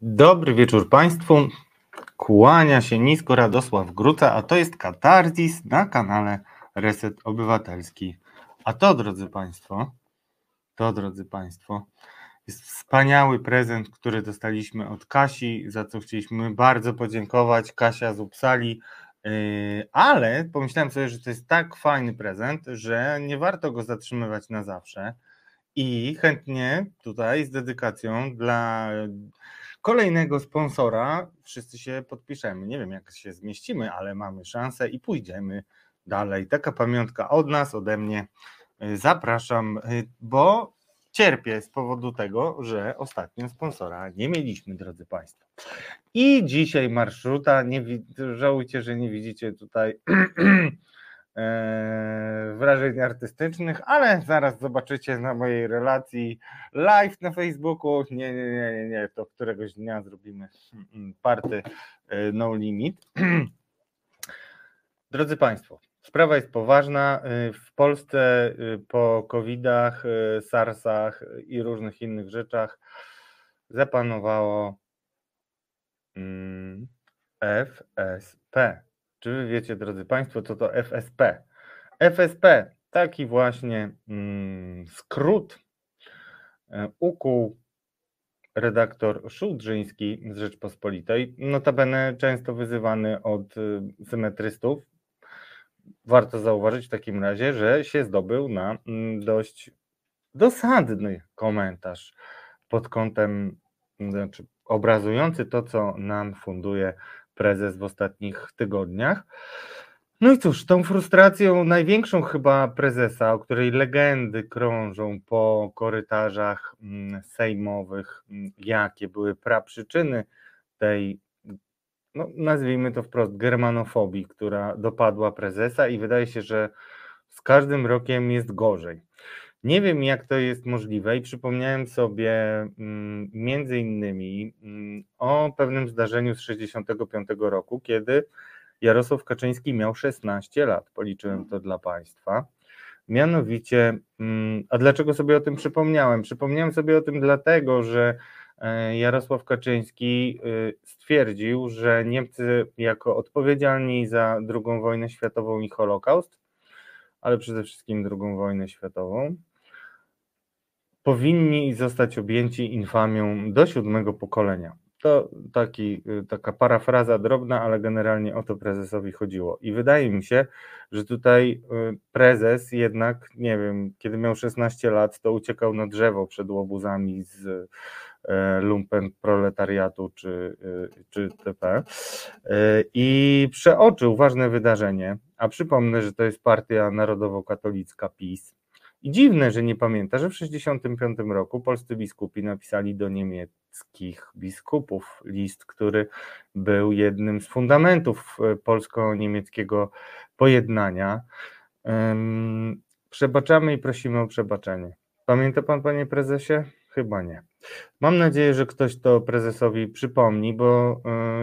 Dobry wieczór Państwu. Kłania się nisko Radosław Gruca, a to jest Katarzis na kanale Reset Obywatelski. A to, drodzy Państwo, to, drodzy Państwo, jest wspaniały prezent, który dostaliśmy od Kasi, za co chcieliśmy bardzo podziękować. Kasia z Upsali, yy, ale pomyślałem sobie, że to jest tak fajny prezent, że nie warto go zatrzymywać na zawsze. I chętnie tutaj z dedykacją dla kolejnego sponsora wszyscy się podpiszemy. Nie wiem, jak się zmieścimy, ale mamy szansę i pójdziemy dalej. Taka pamiątka od nas, ode mnie. Zapraszam, bo cierpię z powodu tego, że ostatnio sponsora nie mieliśmy, drodzy Państwo. I dzisiaj marszruta, nie, żałujcie, że nie widzicie tutaj wrażeń artystycznych, ale zaraz zobaczycie na mojej relacji live na Facebooku. Nie, nie, nie, nie, nie. to któregoś dnia zrobimy party e, no limit. Drodzy Państwo, sprawa jest poważna. E, w Polsce po COVID-ach, SARS-ach i różnych innych rzeczach zapanowało mm, FSP czy wy wiecie, drodzy Państwo, co to FSP? FSP, taki właśnie mm, skrót e, ukuł redaktor Szułdrzyński z Rzeczpospolitej, notabene często wyzywany od y, symetrystów. Warto zauważyć w takim razie, że się zdobył na mm, dość dosadny komentarz pod kątem, znaczy obrazujący to, co nam funduje prezes w ostatnich tygodniach. No i cóż, tą frustracją największą chyba prezesa, o której legendy krążą po korytarzach mm, sejmowych, mm, jakie były praprzyczyny tej, no nazwijmy to wprost, germanofobii, która dopadła prezesa i wydaje się, że z każdym rokiem jest gorzej. Nie wiem, jak to jest możliwe, i przypomniałem sobie mm, między innymi mm, o pewnym zdarzeniu z 1965 roku, kiedy Jarosław Kaczyński miał 16 lat. Policzyłem to dla Państwa. Mianowicie, mm, a dlaczego sobie o tym przypomniałem? Przypomniałem sobie o tym dlatego, że e, Jarosław Kaczyński y, stwierdził, że Niemcy, jako odpowiedzialni za II wojnę światową i Holokaust, ale przede wszystkim II wojnę światową, powinni zostać objęci infamią do siódmego pokolenia. To taki, y, taka parafraza drobna, ale generalnie o to prezesowi chodziło. I wydaje mi się, że tutaj y, prezes jednak, nie wiem, kiedy miał 16 lat, to uciekał na drzewo przed łobuzami z e, lumpen proletariatu czy, y, czy TP i przeoczył ważne wydarzenie, a przypomnę, że to jest partia narodowo-katolicka PiS, i dziwne, że nie pamięta, że w 1965 roku polscy biskupi napisali do niemieckich biskupów list, który był jednym z fundamentów e, polsko-niemieckiego pojednania. Przebaczamy i prosimy o przebaczenie. Pamięta pan, panie prezesie? Chyba nie. Mam nadzieję, że ktoś to prezesowi przypomni, bo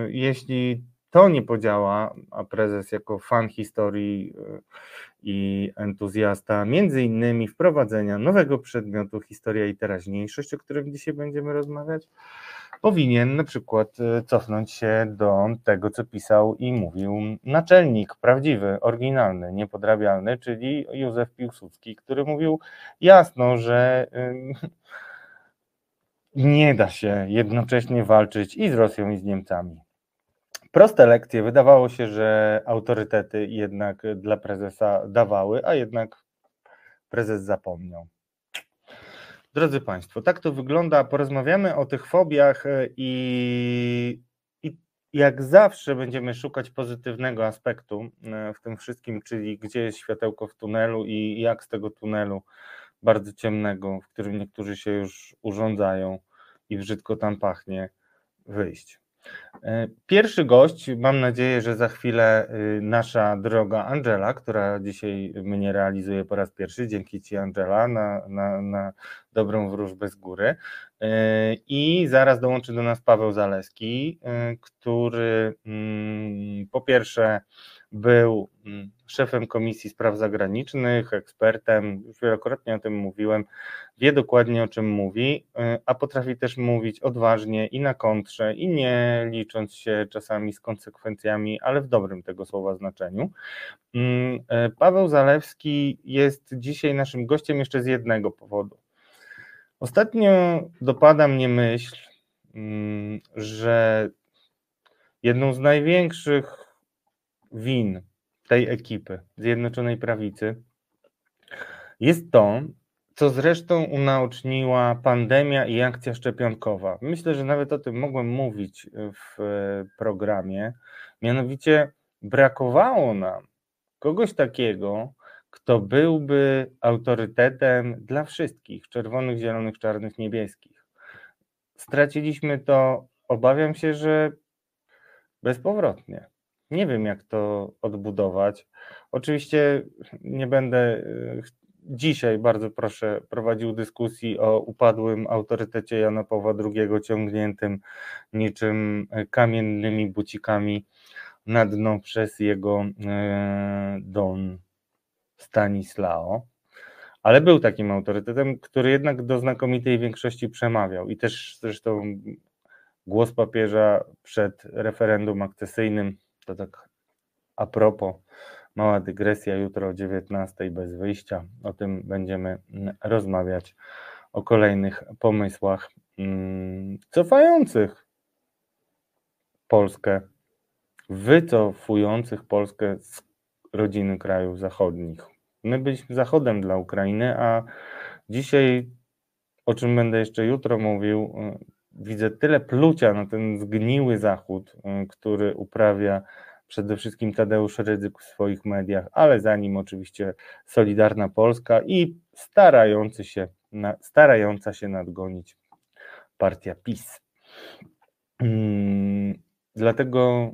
y, jeśli to nie podziała, a prezes jako fan historii y, i entuzjasta między innymi wprowadzenia nowego przedmiotu historia i teraźniejszość, o którym dzisiaj będziemy rozmawiać, powinien na przykład y, cofnąć się do tego, co pisał i mówił naczelnik prawdziwy, oryginalny, niepodrabialny, czyli Józef Piłsudski, który mówił jasno, że nie da się jednocześnie walczyć i z Rosją, i z Niemcami proste lekcje. Wydawało się, że autorytety jednak dla prezesa dawały, a jednak prezes zapomniał. Drodzy Państwo, tak to wygląda. Porozmawiamy o tych fobiach e, i, i jak zawsze będziemy szukać pozytywnego aspektu e, w tym wszystkim, czyli gdzie jest światełko w tunelu i jak z tego tunelu bardzo ciemnego, w którym niektórzy się już urządzają i brzydko tam pachnie, wyjść. E, pierwszy gość, mam nadzieję, że za chwilę y, nasza droga Angela, która dzisiaj mnie realizuje po raz pierwszy. Dzięki Ci, Angela, na, na, na dobrą wróżbę z góry. E, I zaraz dołączy do nas Paweł Zaleski, e, który mm, po pierwsze był mm, szefem Komisji Spraw Zagranicznych, ekspertem, już wielokrotnie o tym mówiłem, wie dokładnie o czym mówi, y, a potrafi też mówić odważnie i na kontrze, i nie licząc się czasami z konsekwencjami, ale w dobrym tego słowa znaczeniu. Mm, Paweł Zalewski jest dzisiaj naszym gościem jeszcze z jednego powodu. Ostatnio dopada mnie myśl, mm, że jedną z największych win tej ekipy Zjednoczonej Prawicy jest to, co zresztą unaoczniła pandemia i akcja szczepionkowa. Myślę, że nawet o tym mogłem mówić w programie. Mianowicie brakowało nam kogoś takiego, kto byłby autorytetem dla wszystkich czerwonych, zielonych, czarnych, niebieskich. Straciliśmy to, obawiam się, że bezpowrotnie. Nie wiem, jak to odbudować. Oczywiście nie będę dzisiaj, bardzo proszę, prowadził dyskusji o upadłym autorytecie Jana Pawła II, ciągniętym niczym kamiennymi bucikami na dno przez jego e, don Stanislao. Ale był takim autorytetem, który jednak do znakomitej większości przemawiał i też zresztą głos papieża przed referendum akcesyjnym to tak a propos, mała dygresja, jutro o 19 bez wyjścia. O tym będziemy rozmawiać, o kolejnych pomysłach mm, cofających Polskę, wycofujących Polskę z rodziny krajów zachodnich. My byliśmy zachodem dla Ukrainy, a dzisiaj, o czym będę jeszcze jutro mówił, y, widzę tyle plucia na ten zgniły Zachód, y, który uprawia przede wszystkim Tadeusz Rydzyk w swoich mediach, ale za nim oczywiście Solidarna Polska i starający się, starająca się nadgonić partia PiS. Hmm, dlatego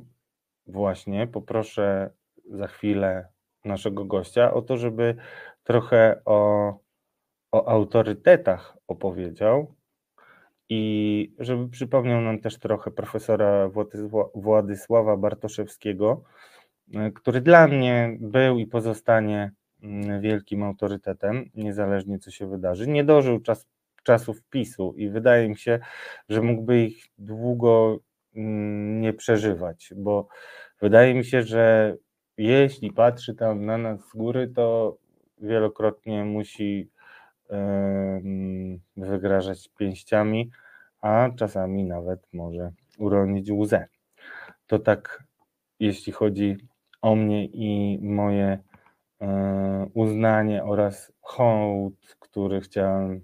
właśnie poproszę za chwilę naszego gościa o to, żeby trochę o, o autorytetach opowiedział, i żeby przypomniał nam też trochę profesora Władysława Bartoszewskiego, e, który dla mnie był i pozostanie mm, wielkim autorytetem, niezależnie co się wydarzy. Nie dożył czas, czasów PiSu i wydaje mi się, że mógłby ich długo mm, nie przeżywać, bo wydaje mi się, że jeśli patrzy tam na nas z góry, to wielokrotnie musi wygrażać pięściami, a czasami nawet może uronić łzę. To tak, jeśli chodzi o mnie i moje e, uznanie oraz hołd, który chciałem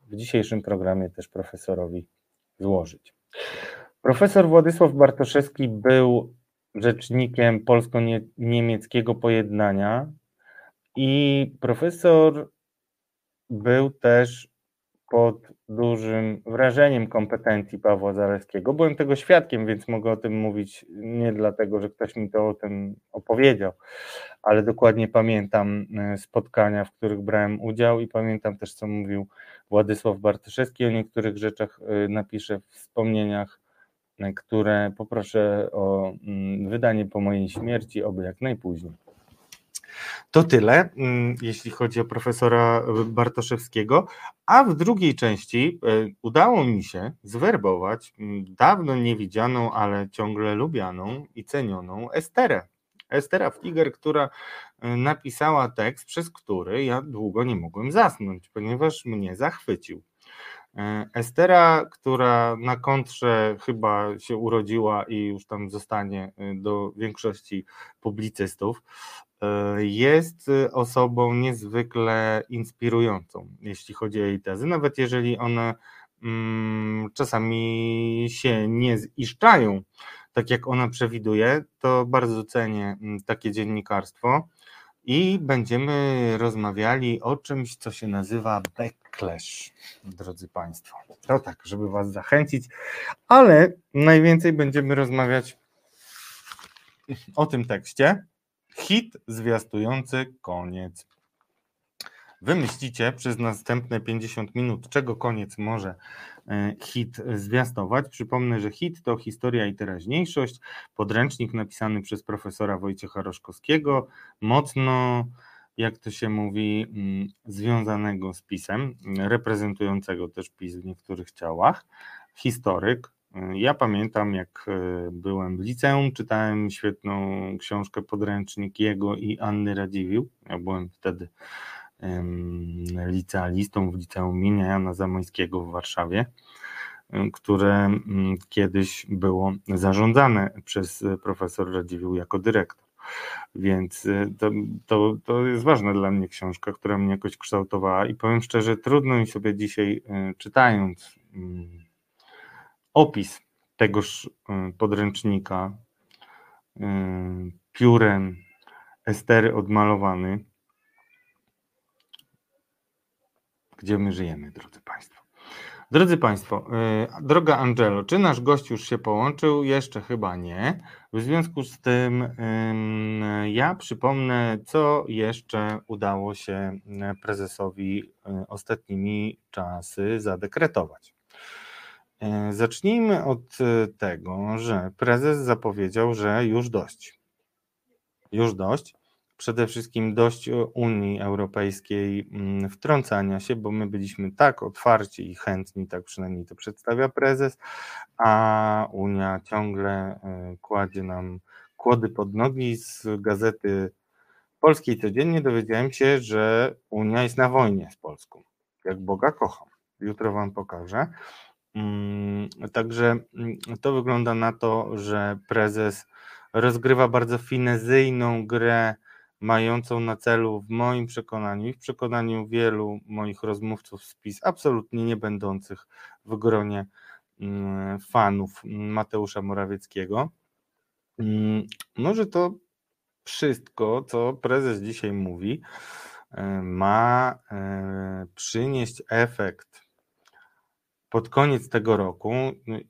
w dzisiejszym programie też profesorowi złożyć. Profesor Władysław Bartoszewski był rzecznikiem polsko-niemieckiego pojednania i profesor był też pod dużym wrażeniem kompetencji Pawła Zalewskiego. Byłem tego świadkiem, więc mogę o tym mówić nie dlatego, że ktoś mi to o tym opowiedział, ale dokładnie pamiętam e, spotkania, w których brałem udział i pamiętam też, co mówił Władysław Bartoszewski. O niektórych rzeczach e, napiszę w wspomnieniach, które poproszę o mm, wydanie po mojej śmierci, oby jak najpóźniej. To tyle, mm, jeśli chodzi o profesora Bartoszewskiego. A w drugiej części e, udało mi się zwerbować mm, dawno niewidzianą, ale ciągle lubianą i cenioną Esterę. Estera Fliger, która e, napisała tekst, przez który ja długo nie mogłem zasnąć, ponieważ mnie zachwycił. E, Estera, która na kontrze chyba się urodziła i już tam zostanie do większości publicystów, E, jest osobą niezwykle inspirującą, jeśli chodzi o jej tezy, nawet jeżeli one mm, czasami się nie ziszczają, tak jak ona przewiduje, to bardzo cenię mm, takie dziennikarstwo i będziemy rozmawiali o czymś, co się nazywa backlash, drodzy Państwo. To tak, żeby Was zachęcić, ale najwięcej będziemy rozmawiać o tym tekście, Hit zwiastujący koniec. Wymyślicie przez następne 50 minut, czego koniec może e, hit zwiastować. Przypomnę, że hit to historia i teraźniejszość, podręcznik napisany przez profesora Wojciecha Roszkowskiego, mocno, jak to się mówi, mm, związanego z pisem, reprezentującego też PiS w niektórych ciałach, historyk, ja pamiętam, jak e, byłem w liceum, czytałem świetną książkę podręcznik jego i Anny Radziwiłł. Ja byłem wtedy licealistą w liceum imienia Jana Zamońskiego w Warszawie, które kiedyś było zarządzane przez profesor Radziwiłł jako dyrektor. Więc e, to, to, to jest ważna dla mnie książka, która mnie jakoś kształtowała i powiem szczerze, trudno mi sobie dzisiaj e, czytając opis tegoż podręcznika piórem Estery odmalowany, gdzie my żyjemy, drodzy Państwo. Drodzy Państwo, y, droga Angelo, czy nasz gość już się połączył? Jeszcze chyba nie. W związku z tym ja przypomnę, co jeszcze udało się prezesowi ostatnimi czasy zadekretować. E, zacznijmy od e, tego, że prezes zapowiedział, że już dość. Już dość. Przede wszystkim dość Unii Europejskiej mm, wtrącania się, bo my byliśmy tak otwarci i chętni, tak przynajmniej to przedstawia prezes, a Unia ciągle e, kładzie nam kłody pod nogi. Z gazety polskiej codziennie dowiedziałem się, że Unia jest na wojnie z Polską. Jak Boga kocham. Jutro Wam pokażę. Mm, także mm, to wygląda na to, że prezes rozgrywa bardzo finezyjną grę, mającą na celu, w moim przekonaniu i w przekonaniu wielu moich rozmówców z PiS, absolutnie nie będących w gronie mm, fanów Mateusza Morawieckiego. Może to wszystko, co prezes dzisiaj mówi, e, ma e, przynieść efekt pod koniec tego roku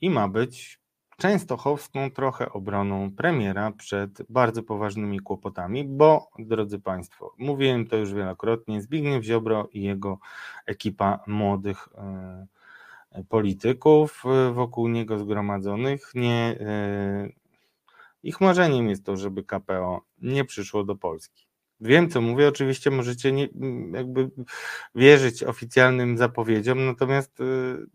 i ma być częstochowską trochę obroną premiera przed bardzo poważnymi kłopotami, bo drodzy Państwo, mówiłem to już wielokrotnie, Zbigniew Ziobro i jego ekipa młodych e, polityków e, wokół niego zgromadzonych, nie, e, ich marzeniem jest to, żeby KPO nie przyszło do Polski. Wiem, co mówię. Oczywiście możecie nie, jakby wierzyć oficjalnym zapowiedziom, natomiast yy,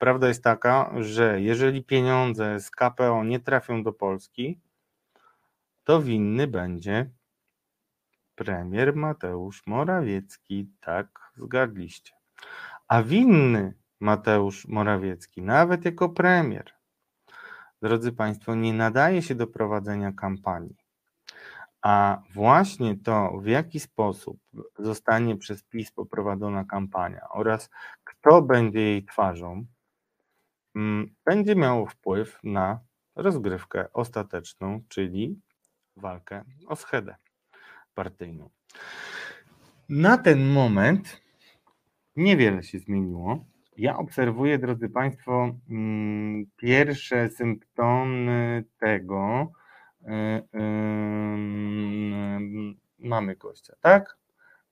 prawda jest taka, że jeżeli pieniądze z KPO nie trafią do Polski, to winny będzie premier Mateusz Morawiecki. Tak, zgadliście. A winny Mateusz Morawiecki, nawet jako premier, drodzy Państwo, nie nadaje się do prowadzenia kampanii. A właśnie to, w jaki sposób zostanie przez PiS poprowadzona kampania oraz kto będzie jej twarzą, będzie miało wpływ na rozgrywkę ostateczną, czyli walkę o schedę partyjną. Na ten moment niewiele się zmieniło. Ja obserwuję, drodzy Państwo, mm, pierwsze symptomy tego, E, mamy gościa, tak?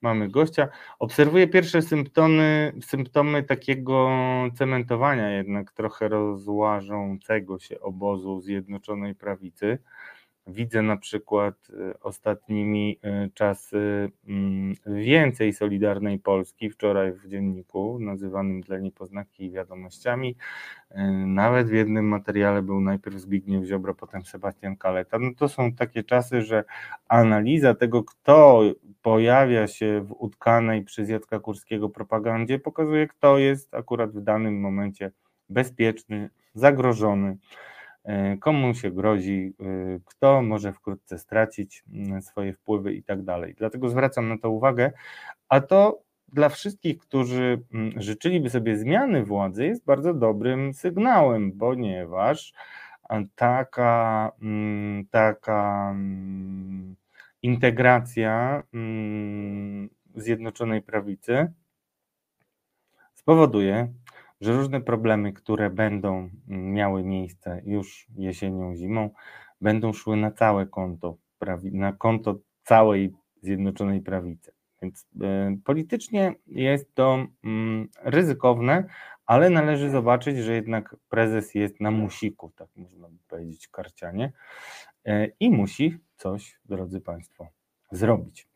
Mamy gościa. Obserwuję pierwsze symptomy, symptomy takiego cementowania jednak trochę rozłażącego się obozu Zjednoczonej Prawicy. Widzę na przykład y, ostatnimi y, czasy mm, więcej Solidarnej Polski. Wczoraj w dzienniku nazywanym dla niepoznaki wiadomościami, y, nawet w jednym materiale był najpierw Zbigniew Ziobro, potem Sebastian Kaleta. No to są takie czasy, że analiza tego, kto pojawia się w utkanej przez Jacka Kurskiego propagandzie, pokazuje, kto jest akurat w danym momencie bezpieczny, zagrożony komu się grozi, e, kto może wkrótce stracić mm, swoje wpływy i tak dalej. Dlatego zwracam na to uwagę, a to dla wszystkich, którzy mm, życzyliby sobie zmiany władzy, jest bardzo dobrym sygnałem, ponieważ taka, mm, taka integracja Zjednoczonej Prawicy spowoduje, że różne problemy, które będą miały miejsce już jesienią, zimą, będą szły na całe konto, na konto całej Zjednoczonej Prawicy. Więc politycznie jest to mm, ryzykowne, ale należy zobaczyć, że jednak prezes jest na musiku, tak można by powiedzieć, karcianie i musi coś, drodzy Państwo, zrobić.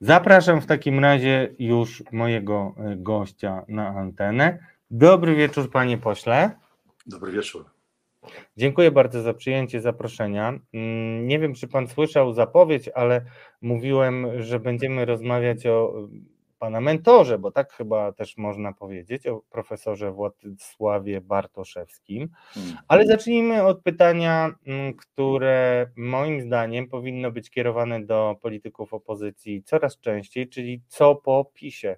Zapraszam w takim razie już mojego e, gościa na antenę. Dobry wieczór, panie pośle. Dobry wieczór. Dziękuję bardzo za przyjęcie zaproszenia. Mm, nie wiem, czy pan słyszał zapowiedź, ale mówiłem, że będziemy rozmawiać o pana mentorze, bo tak chyba też można powiedzieć, o profesorze Władysławie Bartoszewskim. Hmm. Ale zacznijmy od pytania, mm, które moim zdaniem powinno być kierowane do polityków opozycji coraz częściej, czyli co po PiSie.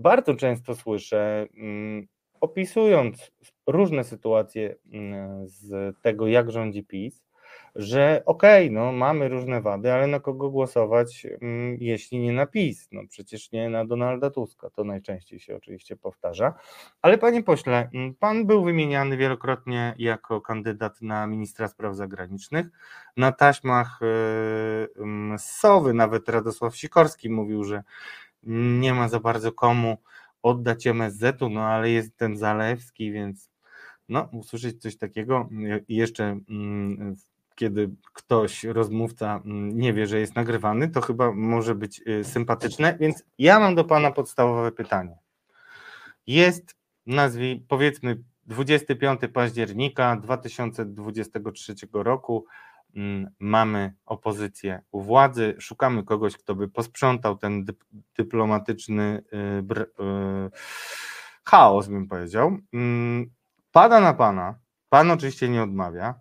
Bardzo często słyszę, mm, opisując różne sytuacje mm, z tego, jak rządzi PiS, że okej, okay, no mamy różne wady, ale na kogo głosować, mm, jeśli nie na PiS? No przecież nie na Donalda Tuska, to najczęściej się oczywiście powtarza. Ale panie pośle, pan był wymieniany wielokrotnie jako kandydat na ministra spraw zagranicznych. Na taśmach mm, Sowy nawet Radosław Sikorski mówił, że nie ma za bardzo komu oddać MSZ-u, no ale jest ten Zalewski, więc no, usłyszeć coś takiego. I jeszcze kiedy ktoś, rozmówca mm, nie wie, że jest nagrywany, to chyba może być y, sympatyczne, więc ja mam do Pana podstawowe pytanie. Jest, nazwij, powiedzmy 25 października 2023 roku, mm, mamy opozycję u władzy, szukamy kogoś, kto by posprzątał ten dyplomatyczny y, y, chaos, bym powiedział. Mm, pada na Pana, Pan oczywiście nie odmawia,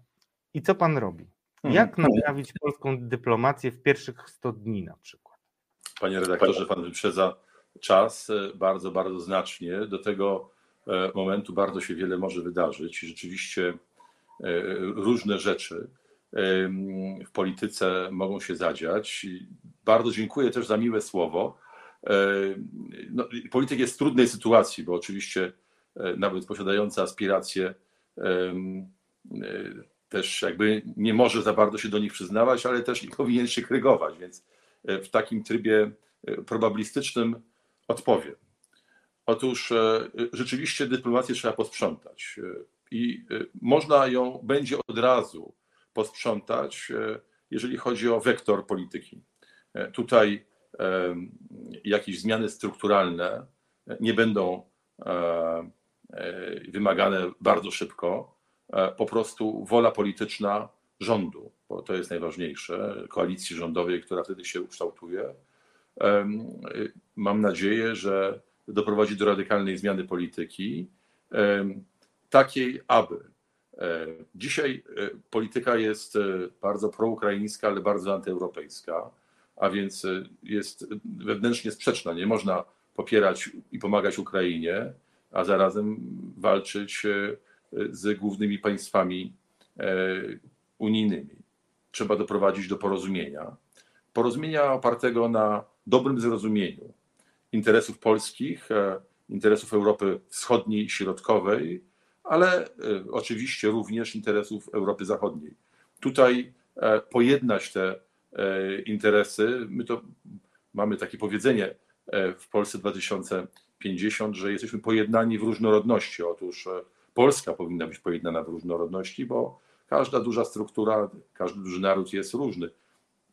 i co pan robi? Mhm. Jak naprawić polską dyplomację w pierwszych 100 dni na przykład? Panie redaktorze, pan wyprzedza czas e, bardzo, bardzo znacznie. Do tego e, momentu bardzo się wiele może wydarzyć. Rzeczywiście e, różne rzeczy w polityce mogą się zadziać. Bardzo dziękuję też za miłe słowo. No, polityk jest w trudnej sytuacji, bo oczywiście nawet posiadający aspiracje też jakby nie może za bardzo się do nich przyznawać, ale też nie powinien się krygować, więc e, w takim trybie e, probabilistycznym odpowiem. Otóż e, rzeczywiście dyplomację trzeba posprzątać i można ją będzie od razu posprzątać, jeżeli chodzi o wektor polityki. Tutaj jakieś zmiany strukturalne nie będą wymagane bardzo szybko E, po prostu wola polityczna rządu, bo to jest najważniejsze, koalicji rządowej, która wtedy się ukształtuje. Mam nadzieję, że doprowadzi do radykalnej zmiany polityki, takiej, aby e, dzisiaj e, polityka jest bardzo proukraińska, ale bardzo antyeuropejska, a więc jest wewnętrznie sprzeczna. Nie można popierać i pomagać Ukrainie, a zarazem walczyć z głównymi państwami e, unijnymi. Trzeba doprowadzić do porozumienia. Porozumienia opartego na dobrym zrozumieniu interesów polskich, e, interesów Europy Wschodniej i Środkowej, ale e, oczywiście również interesów Europy Zachodniej. Tutaj pojednać te interesy, my to mamy takie powiedzenie w Polsce 2050, że jesteśmy pojednani w różnorodności. Otóż Polska powinna być pojednana w różnorodności, bo każda duża struktura, każdy duży naród jest różny,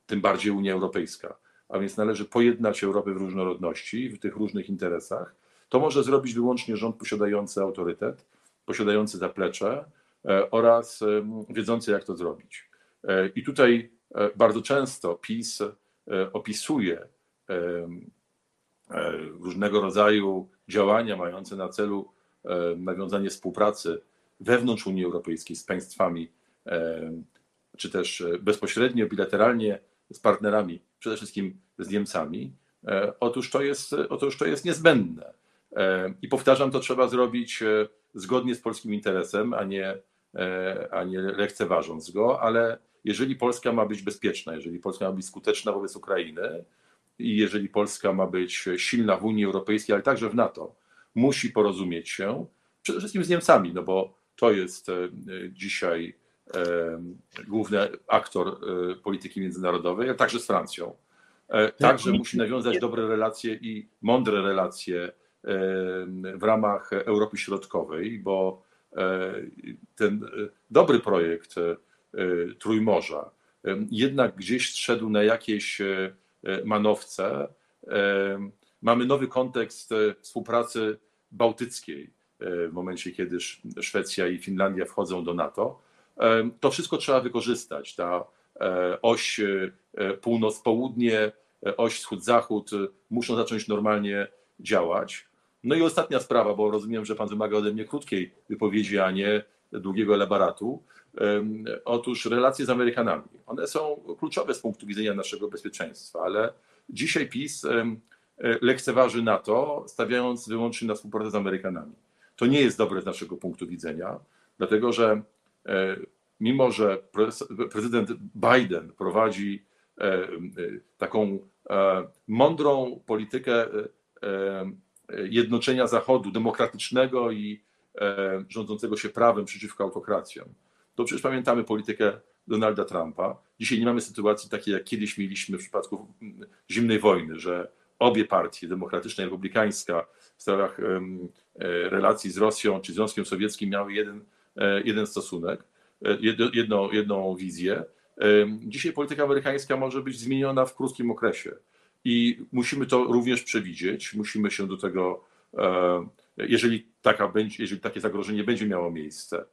tym bardziej Unia Europejska. A więc należy pojednać Europę w różnorodności, w tych różnych interesach. To może zrobić wyłącznie rząd posiadający autorytet, posiadający zaplecze e, oraz wiedzący, jak to zrobić. E, I tutaj e, bardzo często PiS opisuje różnego rodzaju działania mające na celu E, nawiązanie współpracy wewnątrz Unii Europejskiej z państwami, e, czy też e, bezpośrednio, bilateralnie z partnerami, przede wszystkim z Niemcami, otóż to jest, otóż to jest niezbędne. I powtarzam, to trzeba zrobić zgodnie z polskim interesem, a nie, a nie lekceważąc go, ale jeżeli Polska ma być bezpieczna, jeżeli Polska ma być skuteczna wobec Ukrainy i jeżeli Polska ma być silna w Unii Europejskiej, ale także w NATO, musi porozumieć się przede wszystkim z Niemcami, no bo to jest e, dzisiaj e, główny aktor e, polityki międzynarodowej, a także z Francją. Także musi nawiązać dobre relacje i mądre relacje w ramach Europy Środkowej, bo ten dobry projekt Trójmorza jednak gdzieś szedł na jakieś manowce. Mamy nowy kontekst współpracy bałtyckiej w momencie, kiedy Szwecja i Finlandia wchodzą do NATO. To wszystko trzeba wykorzystać. Ta oś północ-południe, oś wschód-zachód muszą zacząć normalnie działać. No i ostatnia sprawa, bo rozumiem, że pan wymaga ode mnie krótkiej wypowiedzi, a nie długiego elaboratu. Otóż relacje z Amerykanami. One są kluczowe z punktu widzenia naszego bezpieczeństwa, ale dzisiaj PiS lekceważy NATO, stawiając wyłącznie na współpracę z Amerykanami. To nie jest dobre z naszego punktu widzenia, dlatego że mimo, że prezydent Biden prowadzi taką mądrą politykę jednoczenia Zachodu, demokratycznego i rządzącego się prawem przeciwko autokracjom, to przecież pamiętamy politykę Donalda Trumpa. Dzisiaj nie mamy sytuacji takiej, jak kiedyś mieliśmy w przypadku zimnej wojny, że obie partie, demokratyczna i republikańska, w sprawach relacji z Rosją czy Związkiem Sowieckim miały jeden, jeden stosunek, jedną, jedną wizję. Dzisiaj polityka amerykańska może być zmieniona w krótkim okresie i musimy to również przewidzieć. Musimy się do tego, jeżeli, taka będzie, jeżeli takie zagrożenie będzie miało miejsce,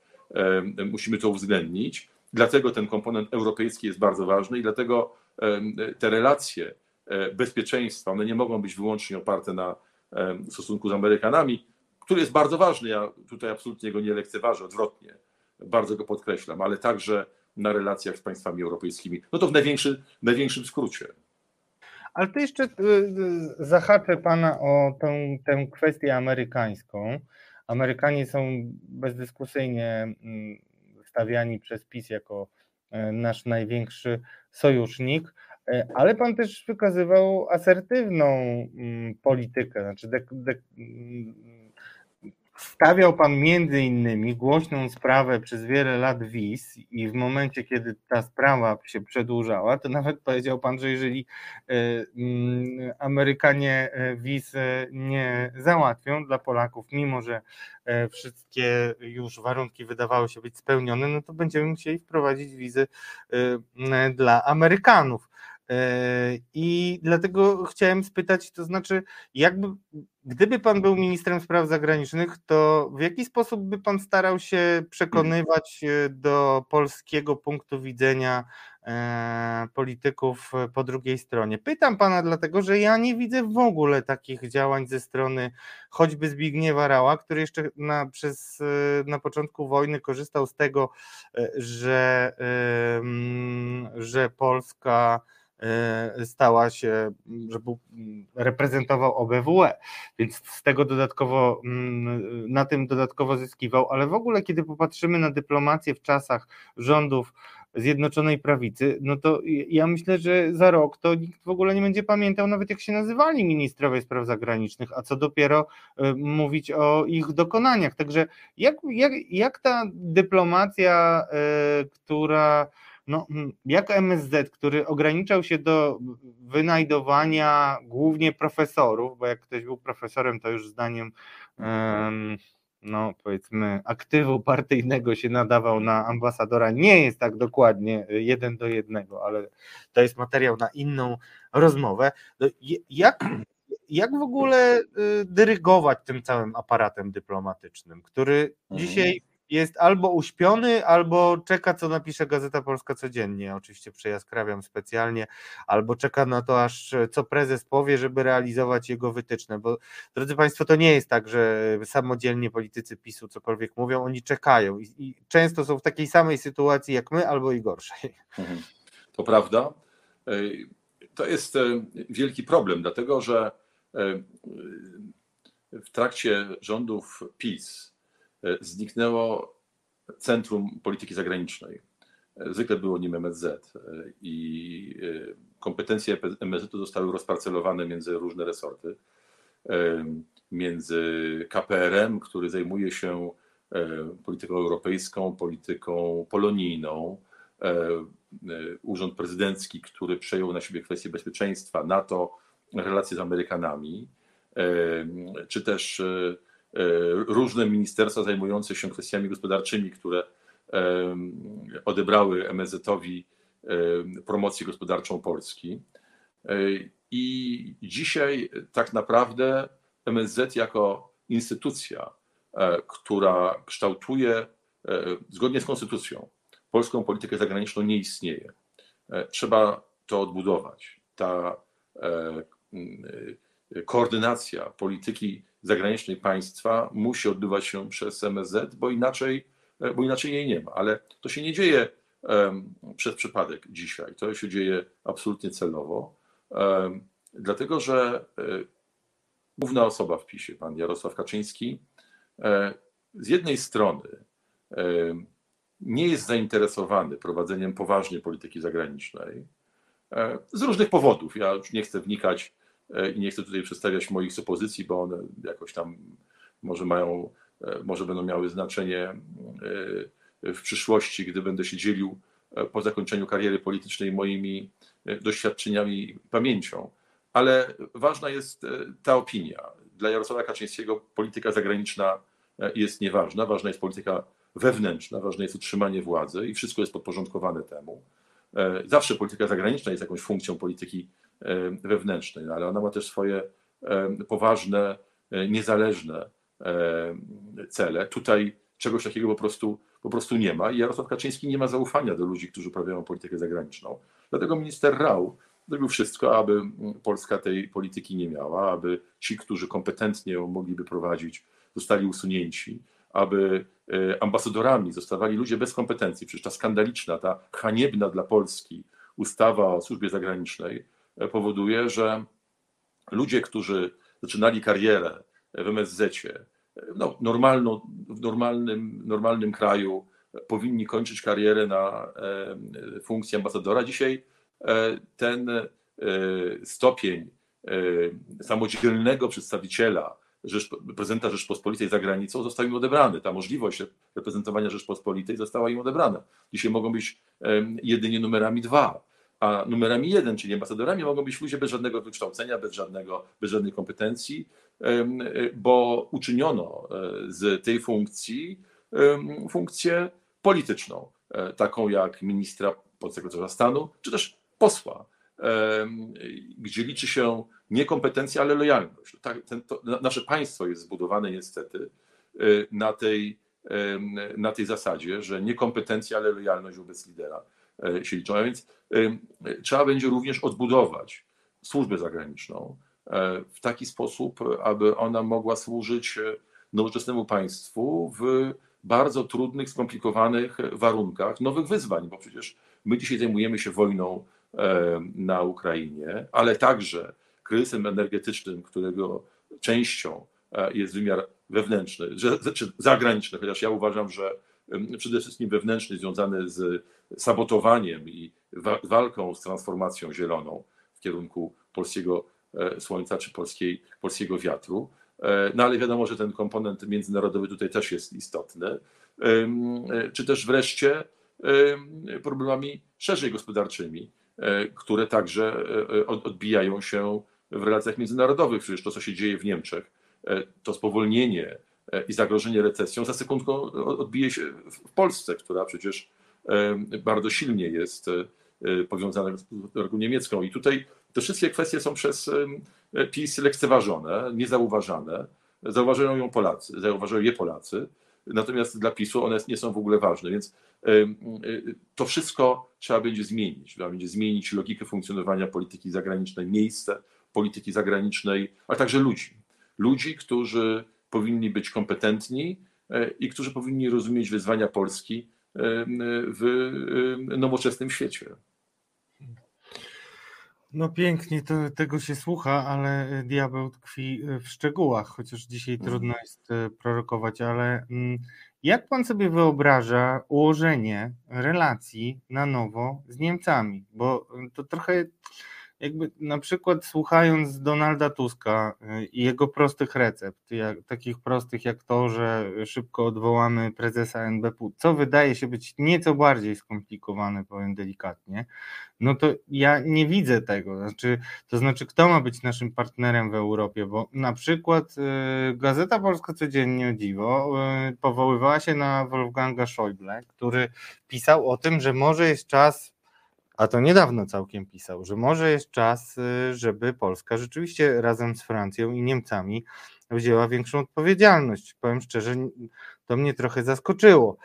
musimy to uwzględnić. Dlatego ten komponent europejski jest bardzo ważny i dlatego te relacje bezpieczeństwa, one nie mogą być wyłącznie oparte na stosunku z Amerykanami, który jest bardzo ważny. Ja tutaj absolutnie go nie lekceważę, odwrotnie, bardzo go podkreślam, ale także na relacjach z państwami europejskimi. No to w największy, największym skrócie. Ale to jeszcze y, y, zahaczę Pana o tę, tę kwestię amerykańską. Amerykanie są bezdyskusyjnie mm, stawiani przez PiS jako e, nasz największy sojusznik, e, ale Pan też wykazywał asertywną mm, politykę, znaczy de, de, Stawiał pan między innymi głośną sprawę przez wiele lat wiz i w momencie, kiedy ta sprawa się przedłużała, to nawet powiedział pan, że jeżeli e, mm, Amerykanie e, wiz e, nie załatwią dla Polaków, mimo że wszystkie już warunki wydawały się być spełnione, no to będziemy musieli wprowadzić wizy dla Amerykanów. I dlatego chciałem spytać, to znaczy, jakby, gdyby pan był ministrem spraw zagranicznych, to w jaki sposób by pan starał się przekonywać e, do polskiego punktu widzenia e, polityków po drugiej stronie? Pytam pana dlatego, że ja nie widzę w ogóle takich działań ze strony choćby Zbigniewa Rała, który jeszcze na, przez, e, na początku wojny korzystał z tego, że, że Polska E, stała się, że był, reprezentował OBWE, więc z tego dodatkowo, mm, na tym dodatkowo zyskiwał, ale w ogóle kiedy popatrzymy na dyplomację w czasach rządów Zjednoczonej Prawicy, no to ja myślę, że za rok to nikt w ogóle nie będzie pamiętał nawet jak się nazywali ministrowie spraw zagranicznych, a co dopiero e, mówić o ich dokonaniach. Także jak, jak, jak ta dyplomacja, e, która no, jak MSZ, który ograniczał się do wynajdowania głównie profesorów, bo jak ktoś był profesorem, to już zdaniem no powiedzmy aktywu partyjnego się nadawał na ambasadora, nie jest tak dokładnie jeden do jednego, ale to jest materiał na inną rozmowę. No, jak, jak w ogóle y, dyrygować tym całym aparatem dyplomatycznym, który mhm. dzisiaj jest albo uśpiony, albo czeka, co napisze Gazeta Polska codziennie. Oczywiście przejaskrawiam specjalnie, albo czeka na to, aż co prezes powie, żeby realizować jego wytyczne. Bo drodzy Państwo, to nie jest tak, że samodzielnie politycy PiSu cokolwiek mówią, oni czekają i, i często są w takiej samej sytuacji jak my, albo i gorszej. Mhm. To prawda. To jest wielki problem, dlatego że w trakcie rządów PiS E, zniknęło Centrum Polityki Zagranicznej. E, zwykle było nim MSZ e, i kompetencje MSZ zostały rozparcelowane między różne resorty. Między KPRM, który zajmuje się polityką europejską, polityką polonijną, urząd prezydencki, który przejął na siebie kwestie bezpieczeństwa, NATO, relacje z Amerykanami, czy też różne ministerstwa zajmujące się kwestiami gospodarczymi, które odebrały MSZ-owi promocję gospodarczą Polski. I dzisiaj tak naprawdę MSZ jako instytucja, e, która kształtuje e, zgodnie z konstytucją polską politykę zagraniczną, nie istnieje. E, trzeba to odbudować. Ta koordynacja polityki zagranicznej państwa musi odbywać się przez MSZ, bo inaczej, bo inaczej jej nie ma. Ale to się nie dzieje przez przypadek dzisiaj. To się dzieje absolutnie celowo, dlatego że główna osoba w PiSie, pan Jarosław Kaczyński, e, z jednej strony e, nie jest zainteresowany prowadzeniem poważnej polityki zagranicznej e, z różnych powodów. Ja już nie chcę wnikać i nie chcę tutaj przedstawiać moich supozycji, bo one jakoś tam może mają, może będą miały znaczenie w przyszłości, gdy będę się dzielił po zakończeniu kariery politycznej moimi doświadczeniami i pamięcią ale ważna jest e, ta opinia. Dla Jarosława Kaczyńskiego polityka zagraniczna e, jest nieważna, ważna jest polityka wewnętrzna, ważne jest utrzymanie władzy i wszystko jest podporządkowane temu. E, zawsze polityka zagraniczna jest jakąś funkcją polityki wewnętrznej, no ale ona ma też swoje poważne, niezależne cele. Tutaj czegoś takiego po prostu, po prostu nie ma i Jarosław Kaczyński nie ma zaufania do ludzi, którzy uprawiają politykę zagraniczną. Dlatego minister Rau zrobił wszystko, aby Polska tej polityki nie miała, aby ci, którzy kompetentnie ją mogliby prowadzić, zostali usunięci, aby e, ambasadorami zostawali ludzie bez kompetencji. Przecież ta skandaliczna, ta haniebna dla Polski ustawa o służbie zagranicznej e, powoduje, że ludzie, którzy zaczynali karierę w e, no, normalną, w normalnym, normalnym kraju powinni kończyć karierę na funkcji ambasadora. Dzisiaj E, ten e, stopień e, samodzielnego przedstawiciela prezydenta Rzeczpospolitej za granicą został im odebrany. Ta możliwość reprezentowania Rzeczpospolitej została im odebrana. Dzisiaj mogą być jedynie numerami dwa, a numerami jeden, czyli ambasadorami, mogą być ludzie bez żadnego wykształcenia, bez, żadnego, bez żadnej kompetencji, bo uczyniono z tej funkcji funkcję polityczną, taką jak ministra podsekretarza stanu, czy też posła, gdzie liczy się nie kompetencja, ale lojalność. Tak, ten, to, nasze państwo jest zbudowane niestety e, na tej, na tej zasadzie, że nie kompetencja, ale lojalność wobec lidera e, się liczą. A więc trzeba będzie również odbudować służbę zagraniczną e, w taki sposób, aby ona mogła służyć nowoczesnemu państwu w bardzo trudnych, skomplikowanych warunkach nowych wyzwań, bo przecież my dzisiaj zajmujemy się wojną E, na Ukrainie, ale także kryzysem energetycznym, którego częścią e, jest wymiar wewnętrzny, czy zagraniczny, chociaż ja uważam, że przede wszystkim wewnętrzny, związany z sabotowaniem i walką z transformacją zieloną w kierunku polskiego e, słońca czy polskiej, polskiego wiatru. No ale wiadomo, że ten komponent międzynarodowy tutaj też jest istotny. Czy też wreszcie problemami szerzej gospodarczymi E, które także e, e, odbijają się w relacjach międzynarodowych. Przecież to, co się dzieje w Niemczech, to spowolnienie i zagrożenie recesją za sekundkę odbije się w Polsce, która przecież bardzo silnie jest powiązana z gospodarką niemiecką. I tutaj te wszystkie kwestie są przez PiS lekceważone, niezauważane. Zauważają ją Polacy, zauważają je Polacy, natomiast dla PiSu one nie są w ogóle ważne. Więc to wszystko trzeba będzie zmienić. Trzeba będzie zmienić logikę funkcjonowania polityki zagranicznej, miejsce polityki zagranicznej, ale także ludzi. Ludzi, którzy powinni być kompetentni e, i którzy powinni rozumieć wyzwania Polski w nowoczesnym świecie. No pięknie to, tego się słucha, ale diabeł tkwi w szczegółach, chociaż dzisiaj mhm. trudno jest e, prorokować, ale mm, jak pan sobie wyobraża ułożenie relacji na nowo z Niemcami? Bo to trochę jakby na przykład słuchając Donalda Tuska y, i jego prostych recept, jak, takich prostych jak to, że szybko odwołamy prezesa NBP, co wydaje się być nieco bardziej skomplikowane, powiem delikatnie, no to ja nie widzę tego. Znaczy, to znaczy, kto ma być naszym partnerem w Europie? Bo na przykład y, Gazeta Polska codziennie dziwo y, powoływała się na Wolfganga Schäuble, który pisał o tym, że może jest czas a to niedawno całkiem pisał, że może jest czas, y, żeby Polska rzeczywiście razem z Francją i Niemcami wzięła większą odpowiedzialność. Powiem szczerze, to mnie trochę zaskoczyło,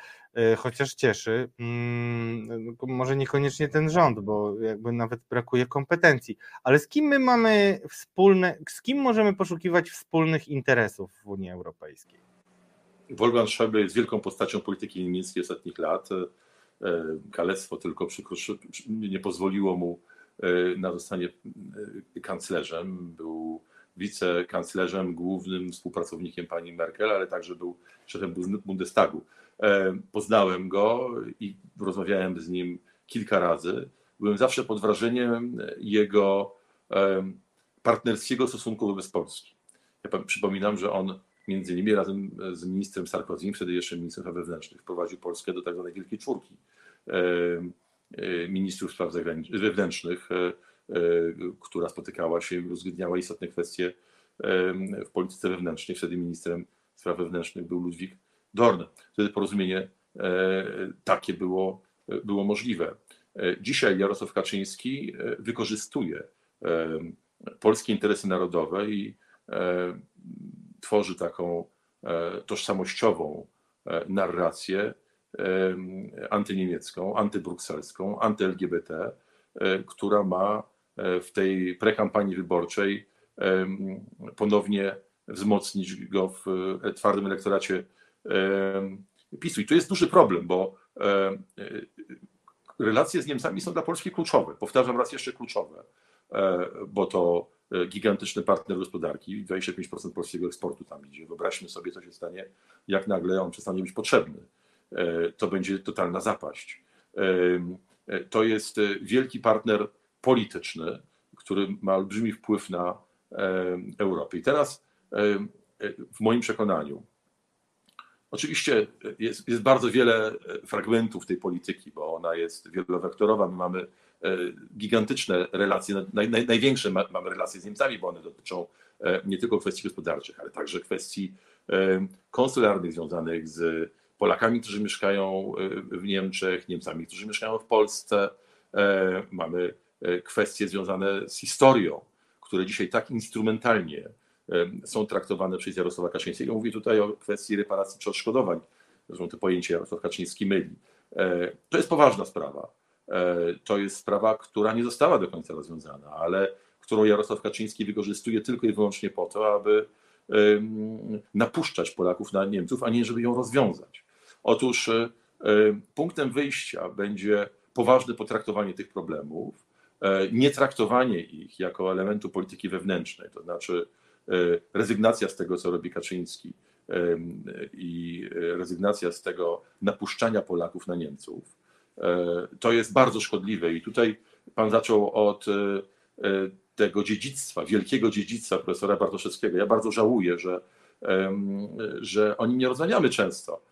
y, chociaż cieszy. Mm, może niekoniecznie ten rząd, bo jakby nawet brakuje kompetencji. Ale z kim my mamy wspólne, z kim możemy poszukiwać wspólnych interesów w Unii Europejskiej? Wolfgang Schäuble jest wielką postacią polityki niemieckiej ostatnich lat kalectwo tylko nie pozwoliło mu e, na zostanie e, kanclerzem. Był wicekanclerzem, głównym współpracownikiem pani Merkel, ale także był szefem Bundestagu. Poznałem go i rozmawiałem z nim kilka razy. Byłem zawsze pod wrażeniem jego partnerskiego stosunku wobec Polski. Ja przypominam, że on między innymi razem z ministrem Sarkozy, wtedy jeszcze ministrem spraw wewnętrznych, wprowadził Polskę do tak zwanej Wielkiej Czwórki e, e, ministrów spraw wewnętrznych, e, która spotykała się i uzgadniała istotne kwestie w polityce wewnętrznej. Wtedy ministrem spraw wewnętrznych był Ludwik Dorn. Wtedy porozumienie takie było, było możliwe. Dzisiaj Jarosław Kaczyński wykorzystuje polskie interesy narodowe i tworzy taką e, tożsamościową e, narrację antyniemiecką, antybrukselską, anty-LGBT, e, która ma w tej prekampanii wyborczej ponownie wzmocnić go w twardym elektoracie PiSu. I tu jest duży problem, bo relacje z Niemcami są dla Polski kluczowe. Powtarzam raz jeszcze kluczowe, bo to E, gigantyczny partner gospodarki, 25% polskiego eksportu tam idzie. Wyobraźmy sobie, co się stanie, jak nagle on przestanie być potrzebny. E, to będzie totalna zapaść. E, to jest wielki partner polityczny, który ma olbrzymi wpływ na Europę. I teraz w moim przekonaniu, oczywiście jest, jest bardzo wiele fragmentów tej polityki, bo ona jest wielowektorowa. My mamy E, gigantyczne relacje, naj, naj, największe mamy relacje z Niemcami, bo one dotyczą e, nie tylko kwestii gospodarczych, ale także kwestii e, konsularnych związanych z Polakami, którzy mieszkają w Niemczech, Niemcami, którzy mieszkają w Polsce. Mamy kwestie związane z historią, które dzisiaj tak instrumentalnie są traktowane przez Jarosława Kaczyńskiego. Mówię tutaj o kwestii reparacji czy odszkodowań. Zresztą to pojęcie Jarosław Kaczyński myli. To jest poważna sprawa. E, to jest sprawa, która nie została do końca rozwiązana, ale którą Jarosław Kaczyński wykorzystuje tylko i wyłącznie po to, aby napuszczać Polaków na Niemców, a nie żeby ją rozwiązać. Otóż e, punktem wyjścia będzie poważne potraktowanie tych problemów, e, nie traktowanie ich jako elementu polityki wewnętrznej, to znaczy rezygnacja z tego, co robi Kaczyński i rezygnacja z tego napuszczania Polaków na Niemców, to jest bardzo szkodliwe i tutaj pan zaczął od e, e, tego dziedzictwa, wielkiego dziedzictwa profesora Bartoszewskiego. Ja bardzo żałuję, że, że o nim nie rozmawiamy często.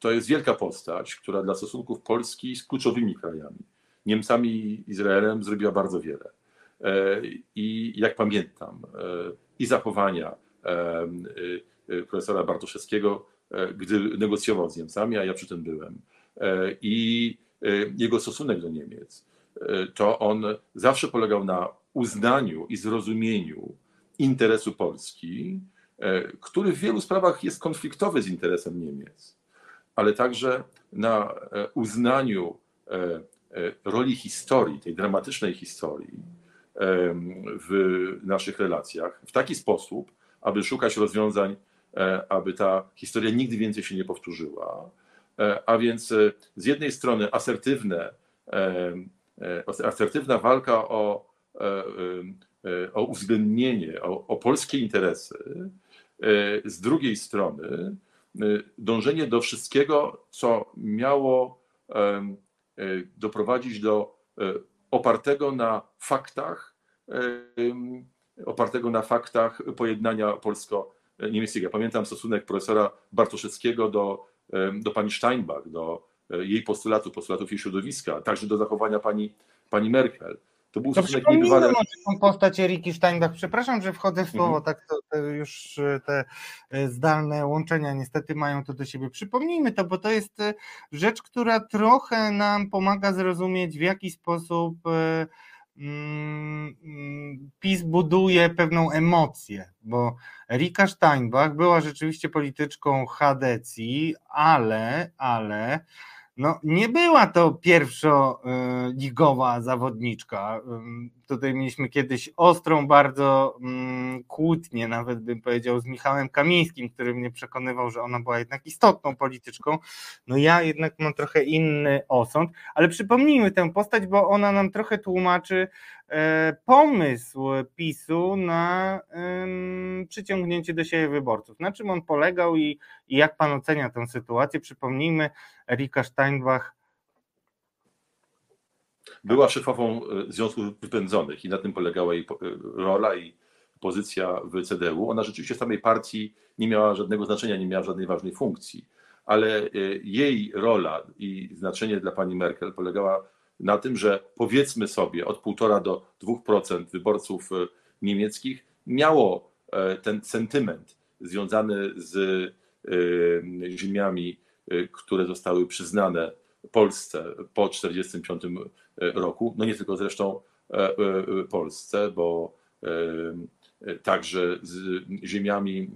To jest wielka postać, która dla stosunków Polski z kluczowymi krajami, Niemcami i Izraelem zrobiła bardzo wiele. I jak pamiętam, i zachowania profesora Bartoszewskiego, gdy negocjował z Niemcami, a ja przy tym byłem, E, i e, jego stosunek do Niemiec, e, to on zawsze polegał na uznaniu i zrozumieniu interesu Polski, który w wielu sprawach jest konfliktowy z interesem Niemiec, ale także na uznaniu roli historii, tej dramatycznej historii w naszych relacjach w taki sposób, aby szukać rozwiązań, aby ta historia nigdy więcej się nie powtórzyła, E, a więc e, z jednej strony asertywne, e, asertywna walka o, o uwzględnienie, o, o polskie interesy, z drugiej strony dążenie do wszystkiego, co miało doprowadzić do opartego na faktach, opartego na faktach pojednania polsko-niemieckiego. Ja pamiętam stosunek profesora Bartoszewskiego do, do pani Steinbach, do jej postulatu, postulatów jej środowiska, także do zachowania pani, pani Merkel. To był to stosunek niebywale... tą postać Eriki Steinbach. Przepraszam, że wchodzę w słowo, mhm. tak to, to, już e, te e, zdalne łączenia niestety mają to do siebie. Przypomnijmy to, bo to jest e, rzecz, która trochę nam pomaga zrozumieć, w jaki sposób PiS buduje pewną emocję, bo Erika Steinbach była rzeczywiście polityczką Hadecji, ale, ale no, nie była to pierwszoligowa zawodniczka. Tutaj mieliśmy kiedyś ostrą bardzo mm, kłótnię, nawet bym powiedział, z Michałem Kamińskim, który mnie przekonywał, że ona była jednak istotną polityczką. No ja jednak mam trochę inny osąd, ale przypomnijmy tę postać, bo ona nam trochę tłumaczy e, pomysł PiSu na przyciągnięcie do siebie wyborców. Na czym on polegał i, i jak pan ocenia tę sytuację? Przypomnijmy, Erika Steinbach była szefową e, Związku Wypędzonych i na tym polegała jej e, rola i pozycja w CDU. Ona rzeczywiście w samej partii nie miała żadnego znaczenia, nie miała żadnej ważnej funkcji, ale e, jej rola i znaczenie dla pani Merkel polegała na tym, że powiedzmy sobie od 1,5 do 2% wyborców niemieckich miało ten sentyment związany z ziemiami, które zostały przyznane Polsce po 1945 roku, no nie tylko zresztą e, e, Polsce, bo e, także z ziemiami,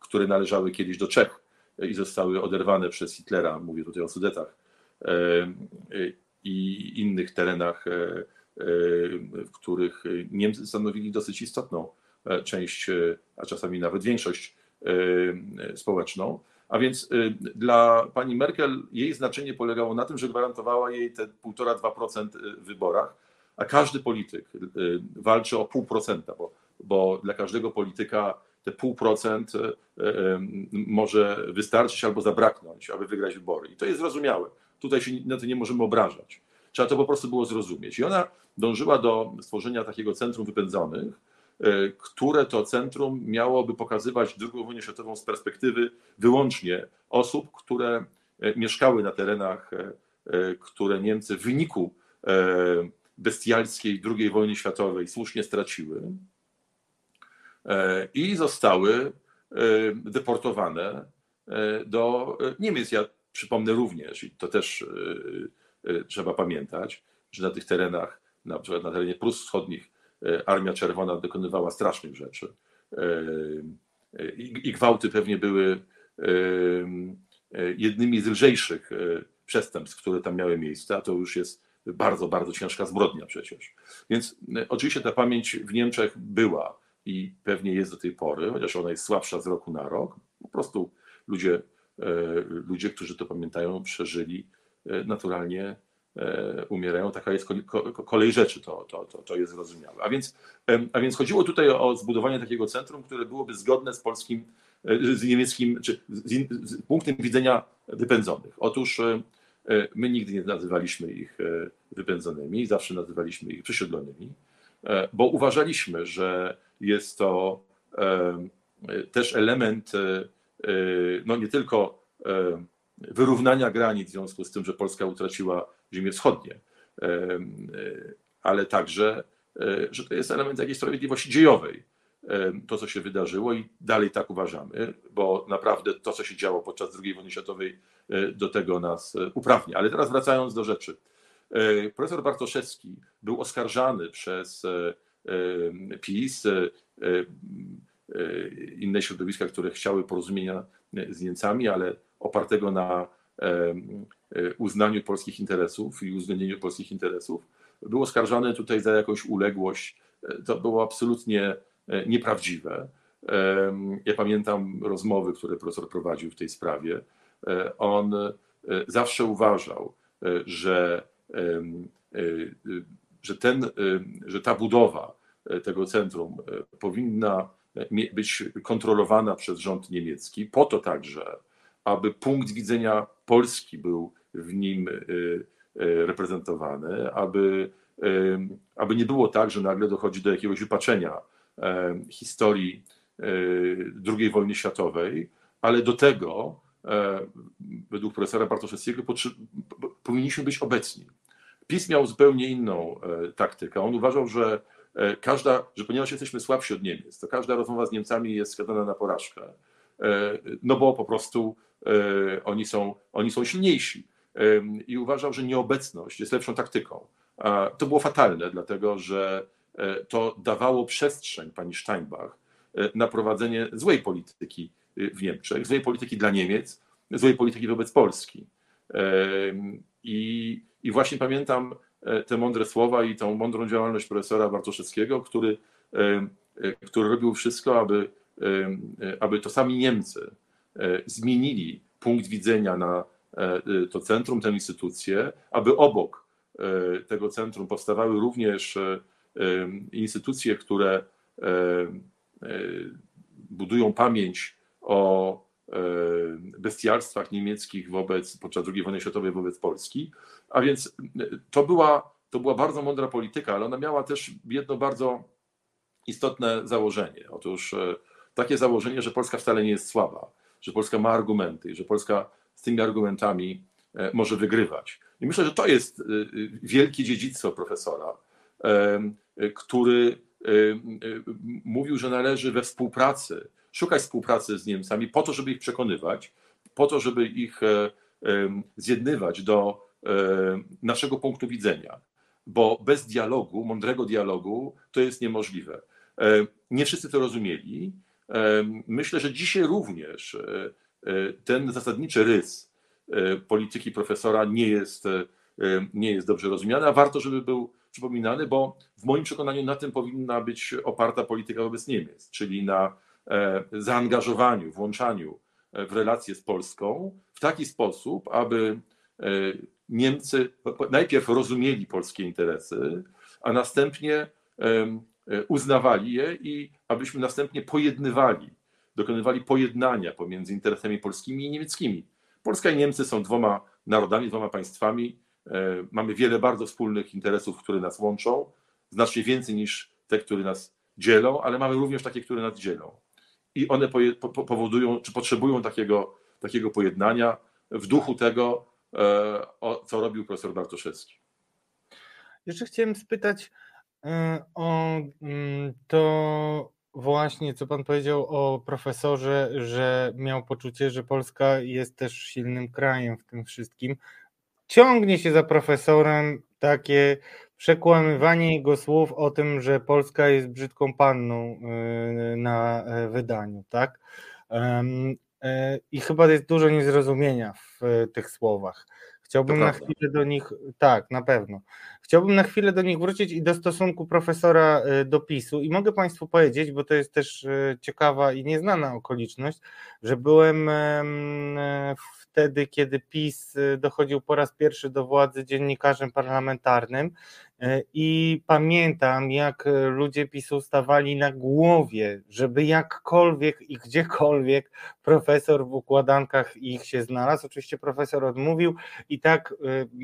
które należały kiedyś do Czech i zostały oderwane przez Hitlera, mówię tutaj o Sudetach i innych terenach, w których Niemcy stanowili dosyć istotną część, a czasami nawet większość społeczną. A więc dla pani Merkel jej znaczenie polegało na tym, że gwarantowała jej te 1,5-2% y, w wyborach, a każdy polityk walczy o 0,5%, bo, bo dla każdego polityka te 0,5% może wystarczyć albo zabraknąć, aby wygrać wybory. I to jest zrozumiałe. Tutaj się na to nie możemy obrażać. Trzeba to po prostu było zrozumieć. I ona dążyła do stworzenia takiego centrum wypędzonych, E, które to centrum miałoby pokazywać II wojnę światową z perspektywy wyłącznie osób, które e, mieszkały na terenach, e, które Niemcy w wyniku bestialskiej II wojny światowej słusznie straciły i zostały deportowane do Niemiec. Ja przypomnę również, i to też trzeba pamiętać, że na tych terenach, na przykład na terenie Prus Wschodnich, E, Armia Czerwona dokonywała strasznych rzeczy. E, e, I gwałty pewnie były jednymi z lżejszych przestępstw, które tam miały miejsce, a to już jest bardzo, bardzo ciężka zbrodnia przecież. Więc oczywiście ta pamięć w Niemczech była i pewnie jest do tej pory, chociaż ona jest słabsza z roku na rok. Po prostu ludzie, ludzie którzy to pamiętają, przeżyli naturalnie E, umierają. Taka jest kolej rzeczy, to, to, to, to jest zrozumiałe. A więc, a więc chodziło tutaj o zbudowanie takiego centrum, które byłoby zgodne z polskim, e, z niemieckim, czy z, z punktem widzenia wypędzonych. Otóż e, my nigdy nie nazywaliśmy ich wypędzonymi, zawsze nazywaliśmy ich przesiedlonymi, bo uważaliśmy, że jest to też element no nie tylko wyrównania granic w związku z tym, że Polska utraciła ziemie wschodnie, e, ale także, że to jest element jakiejś sprawiedliwości dziejowej. To, co się wydarzyło i dalej tak uważamy, bo naprawdę to, co się działo podczas II wojny światowej, do tego nas uprawnia. Ale teraz wracając do rzeczy. Profesor Bartoszewski był oskarżany przez PiS, inne środowiska, które chciały porozumienia z Niemcami, ale opartego na E, uznaniu polskich interesów i uwzględnieniu polskich interesów, był oskarżany tutaj za jakąś uległość. E, to było absolutnie e, nieprawdziwe. Ja pamiętam rozmowy, które profesor prowadził w tej sprawie. On zawsze uważał, że, że, ten, że ta budowa tego centrum powinna być kontrolowana przez rząd niemiecki, po to także, aby punkt widzenia Polski był w nim y, y, reprezentowany, aby aby nie było tak, że nagle dochodzi do jakiegoś wypaczenia historii II wojny światowej, ale do tego, według profesora Bartoszewskiego, powinniśmy być obecni. PiS miał zupełnie inną taktykę. On uważał, że każda, że ponieważ jesteśmy słabsi od Niemiec, to każda rozmowa z Niemcami jest skazana na porażkę. No bo po prostu oni są, oni są silniejsi. I uważał, że nieobecność jest lepszą taktyką. To było fatalne, dlatego że e, to dawało przestrzeń pani Steinbach e, na prowadzenie złej polityki e, w Niemczech, złej polityki dla Niemiec, złej polityki wobec Polski. I, i właśnie pamiętam te mądre słowa i tą mądrą działalność profesora Bartoszewskiego, który, który robił wszystko, aby, aby to sami Niemcy zmienili punkt widzenia na to centrum, tę instytucję, aby obok E, tego centrum powstawały również e, e, instytucje, które budują pamięć o bestialstwach niemieckich wobec, podczas II wojny światowej wobec Polski. A więc to była, to była bardzo mądra polityka, ale ona miała też jedno bardzo istotne założenie. Otóż takie założenie, że Polska wcale nie jest słaba, że Polska ma argumenty, że Polska z tymi argumentami może wygrywać. I myślę, że to jest wielkie dziedzictwo profesora, który mówił, że należy we współpracy, szukać współpracy z Niemcami po to, żeby ich przekonywać, po to, żeby ich e, zjednywać do e, naszego punktu widzenia. Bo bez dialogu, mądrego dialogu, to jest niemożliwe. E, nie wszyscy to rozumieli. Myślę, że dzisiaj również ten zasadniczy rys, polityki profesora nie jest, nie jest dobrze rozumiany, a warto, żeby był przypominany, bo w moim przekonaniu na tym powinna być oparta polityka wobec Niemiec, czyli na zaangażowaniu, włączaniu w relacje z Polską w taki sposób, aby Niemcy najpierw rozumieli polskie interesy, a następnie uznawali je i abyśmy następnie pojednywali, dokonywali pojednania pomiędzy interesami polskimi i niemieckimi. Polska i Niemcy są dwoma narodami, dwoma państwami. E, mamy wiele bardzo wspólnych interesów, które nas łączą, znacznie więcej niż te, które nas dzielą, ale mamy również takie, które nas dzielą. I one powodują, czy potrzebują takiego, takiego pojednania w duchu tego, e, co robił profesor Bartoszewski. Jeszcze chciałem spytać e, o mm, to, właśnie, co pan powiedział o profesorze, że miał poczucie, że Polska jest też silnym krajem w tym wszystkim. Ciągnie się za profesorem takie przekłamywanie jego słów o tym, że Polska jest brzydką panną y, na e, wydaniu, tak? E, I chyba jest dużo niezrozumienia w e, tych słowach. Chciałbym na chwilę do nich, tak, na pewno. Chciałbym na chwilę do nich wrócić i do stosunku profesora do PiSu. I mogę Państwu powiedzieć, bo to jest też ciekawa i nieznana okoliczność, że byłem wtedy, kiedy PiS dochodził po raz pierwszy do władzy dziennikarzem parlamentarnym i pamiętam, jak ludzie PiSu stawali na głowie, żeby jakkolwiek i gdziekolwiek profesor w układankach ich się znalazł. Oczywiście profesor odmówił i tak,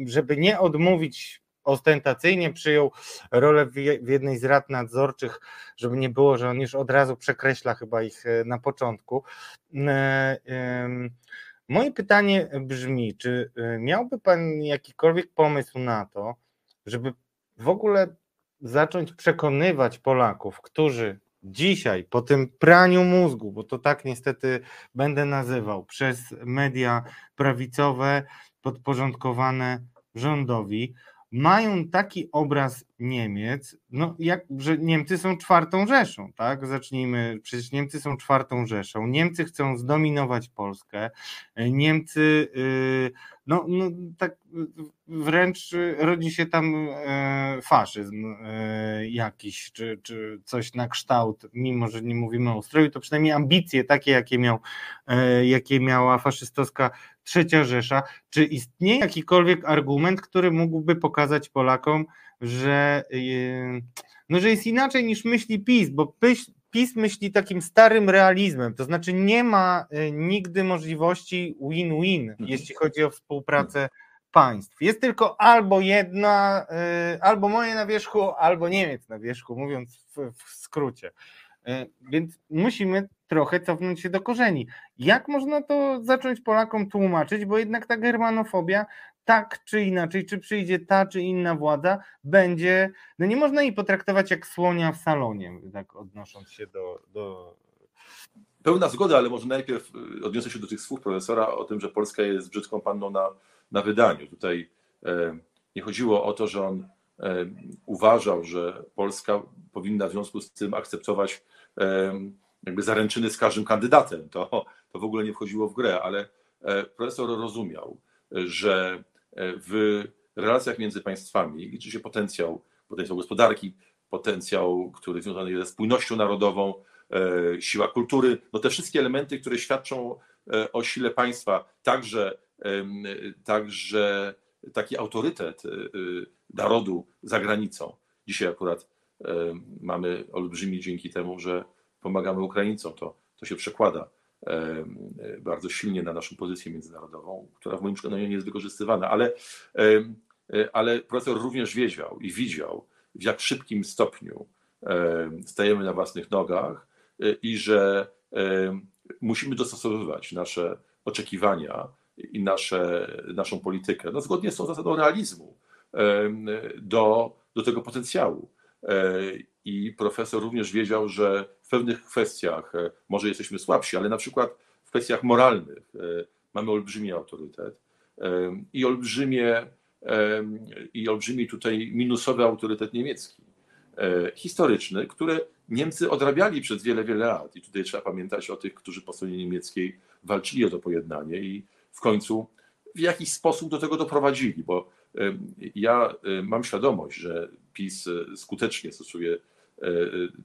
żeby nie odmówić ostentacyjnie przyjął rolę w jednej z rad nadzorczych, żeby nie było, że on już od razu przekreśla chyba ich e, na początku. E, moje pytanie brzmi, czy e, miałby Pan jakikolwiek pomysł na to, żeby w ogóle zacząć przekonywać Polaków, którzy dzisiaj po tym praniu mózgu, bo to tak niestety będę nazywał, przez media prawicowe podporządkowane rządowi, mają taki obraz Niemiec, no jak, że Niemcy są czwartą Rzeszą, tak? Zacznijmy, przecież Niemcy są czwartą Rzeszą. Niemcy chcą zdominować Polskę. Niemcy, y, no, no tak wręcz rodzi się tam e, faszyzm e, jakiś, czy, czy coś na kształt, mimo że nie mówimy o ustroju, to przynajmniej ambicje takie, jakie, miał, jakie miała faszystowska trzecia Rzesza. Czy istnieje jakikolwiek argument, który mógłby pokazać Polakom, że, no, że jest inaczej niż myśli PiS, bo PiS myśli takim starym realizmem, to znaczy nie ma nigdy możliwości win-win, mhm. jeśli chodzi o współpracę państw. Jest tylko albo jedna, y, albo moje na wierzchu, albo Niemiec na wierzchu, mówiąc w, w skrócie. Y, więc musimy trochę cofnąć się do korzeni. Jak można to zacząć Polakom tłumaczyć, bo jednak ta germanofobia tak czy inaczej, czy przyjdzie ta czy inna władza, będzie, no nie można jej potraktować jak słonia w salonie, tak odnosząc się do, do Pełna zgoda, ale może najpierw y, odniosę się do tych słów profesora o tym, że Polska jest brzydką panną na, na wydaniu. Tutaj e, nie chodziło o to, że on e, uważał, że Polska powinna w związku z tym akceptować e, jakby zaręczyny z każdym kandydatem. To, to w ogóle nie wchodziło w grę, ale e, profesor rozumiał, że e, w relacjach między państwami liczy się potencjał, potencjał gospodarki, potencjał, który związany jest ze spójnością narodową, E, siła kultury, no te wszystkie elementy, które świadczą e, o sile państwa, także, także taki autorytet e, narodu za granicą. Dzisiaj akurat mamy olbrzymi dzięki temu, że pomagamy Ukraińcom. To, to się przekłada bardzo silnie na naszą pozycję międzynarodową, która w moim przekonaniu nie jest wykorzystywana, ale, ale profesor również wiedział i widział, w jak szybkim stopniu stajemy na własnych nogach i że musimy dostosowywać nasze oczekiwania i nasze, naszą politykę, no zgodnie z tą zasadą realizmu, do, do tego potencjału. E, I profesor również wiedział, że w pewnych kwestiach e, może jesteśmy słabsi, ale na przykład w kwestiach moralnych e, mamy olbrzymi autorytet i olbrzymie, i olbrzymi tutaj minusowy autorytet niemiecki, historyczny, który Niemcy odrabiali przez wiele, wiele lat i tutaj trzeba pamiętać o tych, którzy po stronie niemieckiej walczyli o to pojednanie i w końcu w jakiś sposób do tego doprowadzili, bo ja mam świadomość, że PiS e, skutecznie stosuje e,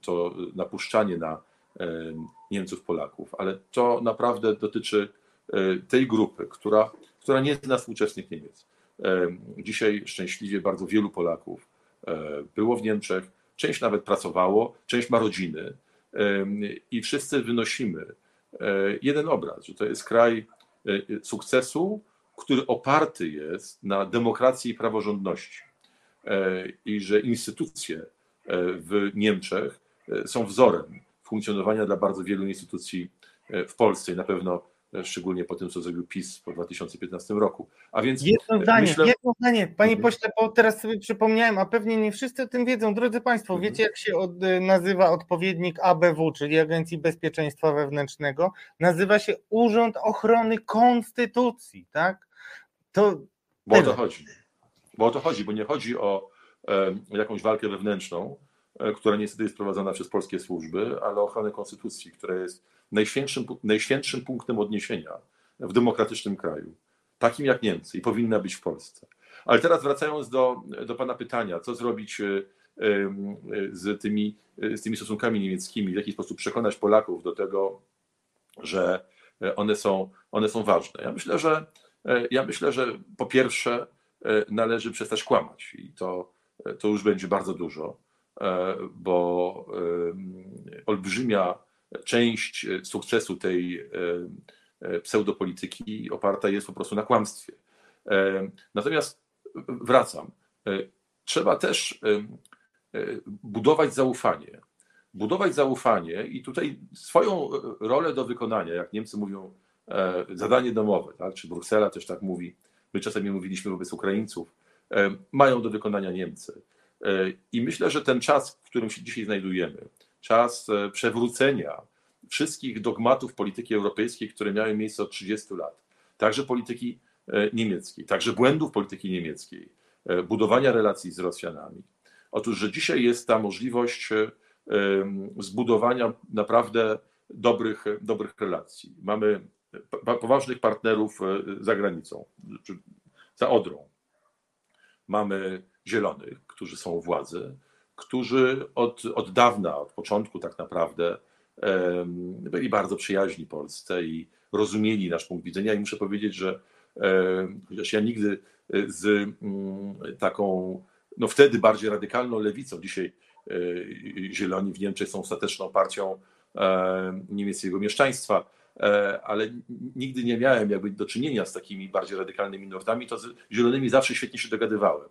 to napuszczanie na Niemców, Polaków, ale to naprawdę dotyczy tej grupy, która, która nie zna współczesnych Niemiec. Dzisiaj szczęśliwie bardzo wielu Polaków było w Niemczech, część nawet pracowało, część ma rodziny i wszyscy wynosimy jeden obraz, że to jest kraj sukcesu, który oparty jest na demokracji i praworządności i że instytucje w Niemczech są wzorem funkcjonowania dla bardzo wielu instytucji w Polsce i na pewno szczególnie po tym, co zrobił PiS po 2015 roku. A więc jedno zdanie, myślę... jedno zdanie, panie mhm. pośle, bo teraz sobie przypomniałem, a pewnie nie wszyscy o tym wiedzą. Drodzy Państwo, mhm. wiecie jak się od, nazywa odpowiednik ABW, czyli Agencji Bezpieczeństwa Wewnętrznego? Nazywa się Urząd Ochrony Konstytucji, tak? To bo o to chodzi. Bo o to chodzi, bo nie chodzi o e, jakąś walkę wewnętrzną, e, która niestety jest prowadzona przez polskie służby, ale o ochronę konstytucji, która jest najświętszym, najświętszym punktem odniesienia w demokratycznym kraju, takim jak Niemcy i powinna być w Polsce. Ale teraz wracając do, do Pana pytania, co zrobić e, z tymi, z tymi stosunkami niemieckimi, w jaki sposób przekonać Polaków do tego, że one są, one są ważne. Ja myślę, że E, ja myślę, że po pierwsze e, należy przestać kłamać i to, e, to już będzie bardzo dużo, bo olbrzymia część sukcesu tej pseudopolityki oparta jest po prostu na kłamstwie. Natomiast wracam. Trzeba też budować zaufanie. Budować zaufanie i tutaj swoją rolę do wykonania, jak Niemcy mówią, E, zadanie domowe, tak? czy Bruksela też tak mówi, my czasami mówiliśmy wobec Ukraińców, e, mają do wykonania Niemcy. E, I myślę, że ten czas, w którym się dzisiaj znajdujemy, czas przewrócenia wszystkich dogmatów polityki europejskiej, które miały miejsce od 30 lat, także polityki niemieckiej, także błędów polityki niemieckiej, budowania relacji z Rosjanami. Otóż, że dzisiaj jest ta możliwość zbudowania naprawdę dobrych, dobrych relacji. Mamy poważnych partnerów e, za granicą, za Odrą. Mamy zielonych, którzy są u władzy, którzy od, od dawna, od początku tak naprawdę byli bardzo przyjaźni Polsce i rozumieli nasz punkt widzenia. I muszę powiedzieć, że chociaż ja nigdy e, z mm, taką, no wtedy bardziej radykalną lewicą, dzisiaj e, Zieloni w Niemczech są ostateczną partią niemieckiego mieszczaństwa, ale nigdy nie miałem jakby do czynienia z takimi bardziej radykalnymi nurtami, to z zielonymi zawsze świetnie się dogadywałem.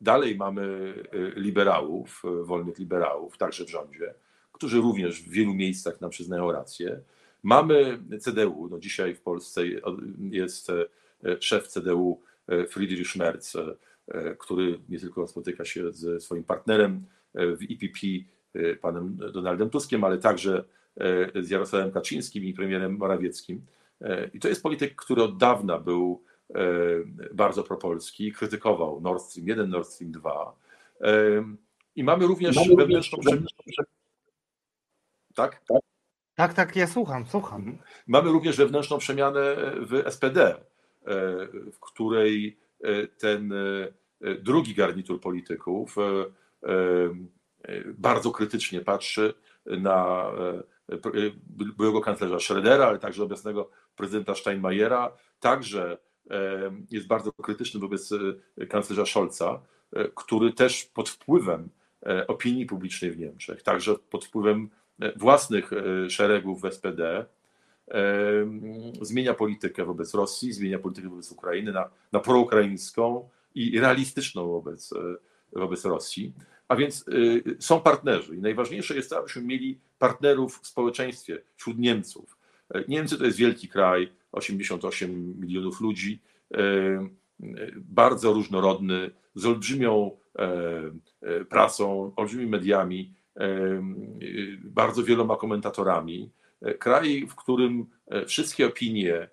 Dalej mamy liberałów, wolnych liberałów, także w rządzie, którzy również w wielu miejscach nam przyznają rację. Mamy CDU, no dzisiaj w Polsce jest szef CDU Friedrich Merz, który nie tylko spotyka się ze swoim partnerem w IPP, panem Donaldem Tuskiem, ale także z Jarosławem Kaczyńskim i premierem Morawieckim. I to jest polityk, który od dawna był bardzo propolski, krytykował Nord Stream 1, Nord Stream 2. I mamy również mamy wewnętrzną tak? Tak, tak, ja słucham, słucham. Mhm. Mamy również wewnętrzną przemianę w SPD, w której ten drugi garnitur polityków bardzo krytycznie patrzy na byłego kanclerza Schrödera, ale także obecnego prezydenta Steinmeiera, także jest bardzo krytyczny wobec kanclerza Scholza, który też pod wpływem opinii publicznej w Niemczech, także pod wpływem własnych szeregów w SPD, zmienia politykę wobec Rosji, zmienia politykę wobec Ukrainy na, na proukraińską i realistyczną wobec, wobec Rosji. A więc są partnerzy i najważniejsze jest to, abyśmy mieli partnerów w społeczeństwie wśród Niemców. Niemcy to jest wielki kraj, 88 milionów ludzi, bardzo różnorodny, z olbrzymią pracą, olbrzymimi mediami, bardzo wieloma komentatorami. Kraj, w którym wszystkie opinie,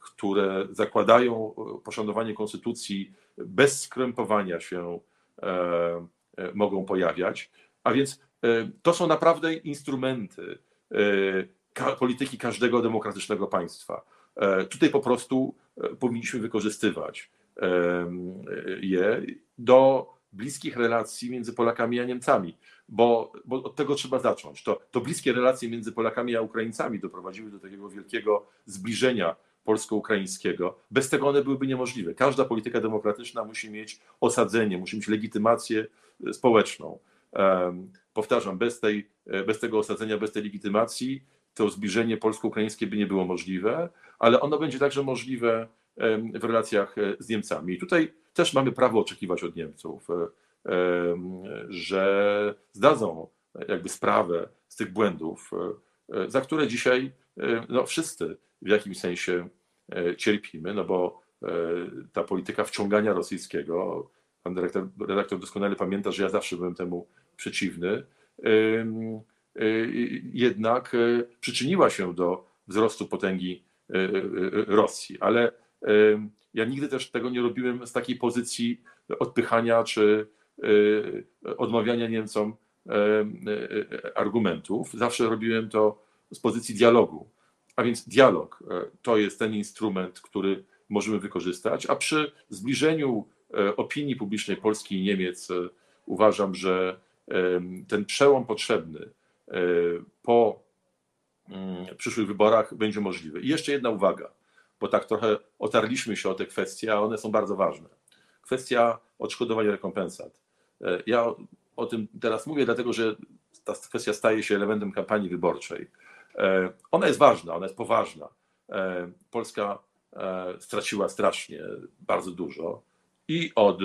które zakładają poszanowanie konstytucji bez skrępowania się, mogą pojawiać. A więc to są naprawdę instrumenty polityki każdego demokratycznego państwa. Tutaj po prostu powinniśmy wykorzystywać je do bliskich relacji między Polakami a Niemcami, bo, bo od tego trzeba zacząć. To, to bliskie relacje między Polakami a Ukraińcami doprowadziły do takiego wielkiego zbliżenia polsko-ukraińskiego. Bez tego one byłyby niemożliwe. Każda polityka demokratyczna musi mieć osadzenie, musi mieć legitymację społeczną. Powtarzam, bez, tej, bez tego osadzenia, bez tej legitymacji to zbliżenie polsko-ukraińskie by nie było możliwe, ale ono będzie także możliwe w relacjach e, z Niemcami. I tutaj też mamy prawo oczekiwać od Niemców, e, że zdadzą jakby sprawę z tych błędów, e, za które dzisiaj no, wszyscy w jakimś sensie cierpimy, no bo ta polityka wciągania rosyjskiego, pan redaktor, redaktor doskonale pamięta, że ja zawsze byłem temu przeciwny, jednak przyczyniła się do wzrostu potęgi Rosji, ale ja nigdy też tego nie robiłem z takiej pozycji odpychania czy odmawiania Niemcom argumentów. Zawsze robiłem to z pozycji dialogu. A więc dialog to jest ten instrument, który możemy wykorzystać, a przy zbliżeniu opinii publicznej Polski i Niemiec uważam, że ten przełom potrzebny po mm, przyszłych wyborach będzie możliwy. I jeszcze jedna uwaga bo tak trochę otarliśmy się o te kwestie, a one są bardzo ważne. Kwestia odszkodowania rekompensat. E, ja o tym teraz mówię, dlatego że ta kwestia staje się elementem kampanii wyborczej. E, ona jest ważna, ona jest poważna. E, Polska straciła strasznie bardzo dużo i od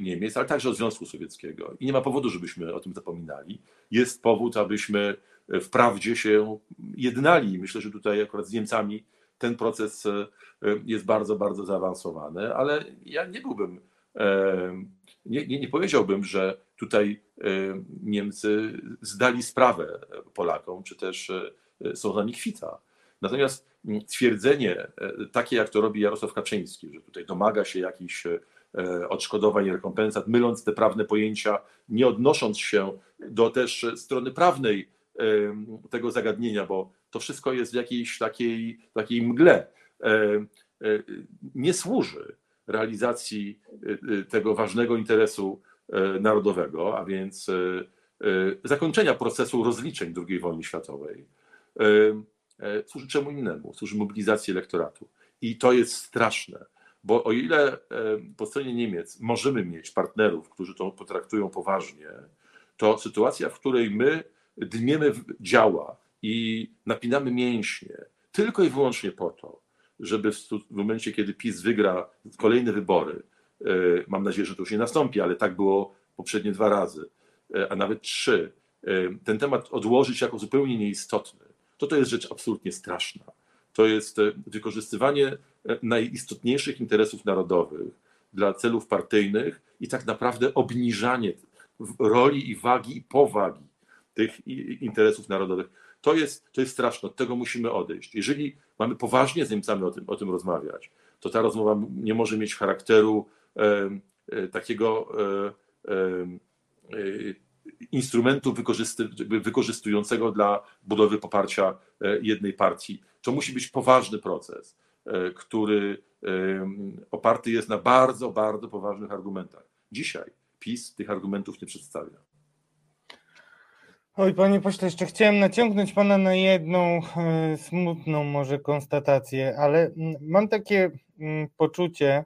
Niemiec, ale także od Związku Sowieckiego. I nie ma powodu, żebyśmy o tym zapominali. Jest powód, abyśmy wprawdzie się jednali. Myślę, że tutaj akurat z Niemcami ten proces e, jest bardzo, bardzo zaawansowany, ale ja nie byłbym, e, nie, nie, nie powiedziałbym, że tutaj e, Niemcy zdali sprawę Polakom, czy też są za nich kwita. Natomiast twierdzenie takie, jak to robi Jarosław Kaczyński, że tutaj domaga się jakichś odszkodowań i rekompensat, myląc te prawne pojęcia, nie odnosząc się do też strony prawnej tego zagadnienia, bo to wszystko jest w jakiejś takiej, takiej mgle. E, e, nie służy realizacji e, tego ważnego interesu narodowego, a więc zakończenia procesu rozliczeń II wojny światowej. Służy czemu innemu? Służy mobilizacji elektoratu. I to jest straszne, bo o ile po stronie Niemiec możemy mieć partnerów, którzy to potraktują poważnie, to sytuacja, w której my dmiemy działa i napinamy mięśnie tylko i wyłącznie po to, żeby w momencie, kiedy PiS wygra kolejne wybory, e, mam nadzieję, że to już nie nastąpi, ale tak było poprzednie dwa razy, e, a nawet trzy, e, ten temat odłożyć jako zupełnie nieistotny, to to jest rzecz absolutnie straszna. To jest wykorzystywanie najistotniejszych interesów narodowych dla celów partyjnych i tak naprawdę obniżanie roli i wagi i powagi tych interesów narodowych. To jest, to jest straszne, od tego musimy odejść. Jeżeli mamy poważnie z Niemcami o tym, o tym rozmawiać, to ta rozmowa nie może mieć charakteru e, e, takiego e, e, instrumentu wykorzystującego dla budowy poparcia e, jednej partii. To musi być poważny proces, e, który oparty jest na bardzo, bardzo poważnych argumentach. Dzisiaj PiS tych argumentów nie przedstawia. Oj, panie pośle, jeszcze chciałem naciągnąć pana na jedną e, smutną może konstatację, ale mam takie poczucie,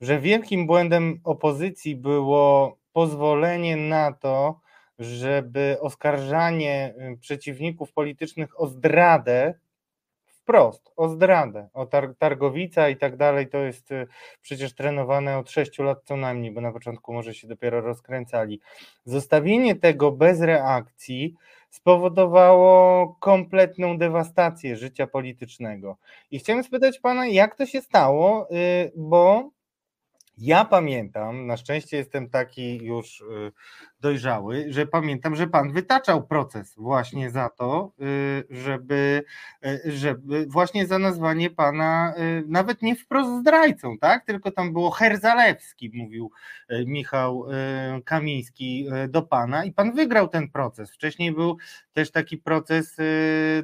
że wielkim błędem opozycji było pozwolenie na to, żeby oskarżanie y, przeciwników politycznych o zdradę wprost, o zdradę, o tar targowica i tak dalej, to jest y, przecież trenowane od 6 lat co najmniej, bo na początku może się dopiero rozkręcali. Zostawienie tego bez reakcji spowodowało kompletną dewastację życia politycznego. I chciałem spytać pana, jak to się stało, y, bo ja pamiętam, na szczęście jestem taki już dojrzały, że pamiętam, że pan wytaczał proces właśnie za to, y, żeby, y, żeby właśnie za nazwanie pana nawet nie wprost zdrajcą, tak? Tylko tam było Herzalewski, mówił Michał Kamiński do pana i pan wygrał ten proces. Wcześniej był też taki proces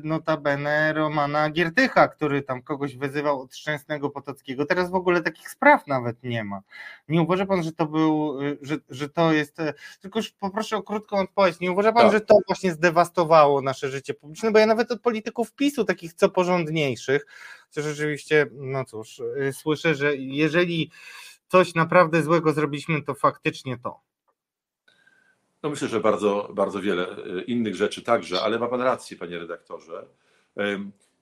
notabene Romana Giertycha, który tam kogoś wyzywał od Szczęsnego Potockiego. Teraz w ogóle takich spraw nawet nie ma. Nie uważa pan, że to był, że, że to jest, tylko już poproszę o krótką odpowiedź, nie uważa pan, tak. że to właśnie zdewastowało nasze życie publiczne, bo ja nawet od polityków PiSu, takich co porządniejszych, to rzeczywiście, no cóż, y, słyszę, że jeżeli coś naprawdę złego zrobiliśmy, to faktycznie to. No myślę, że bardzo, bardzo wiele y, innych rzeczy także, ale ma pan rację, panie redaktorze.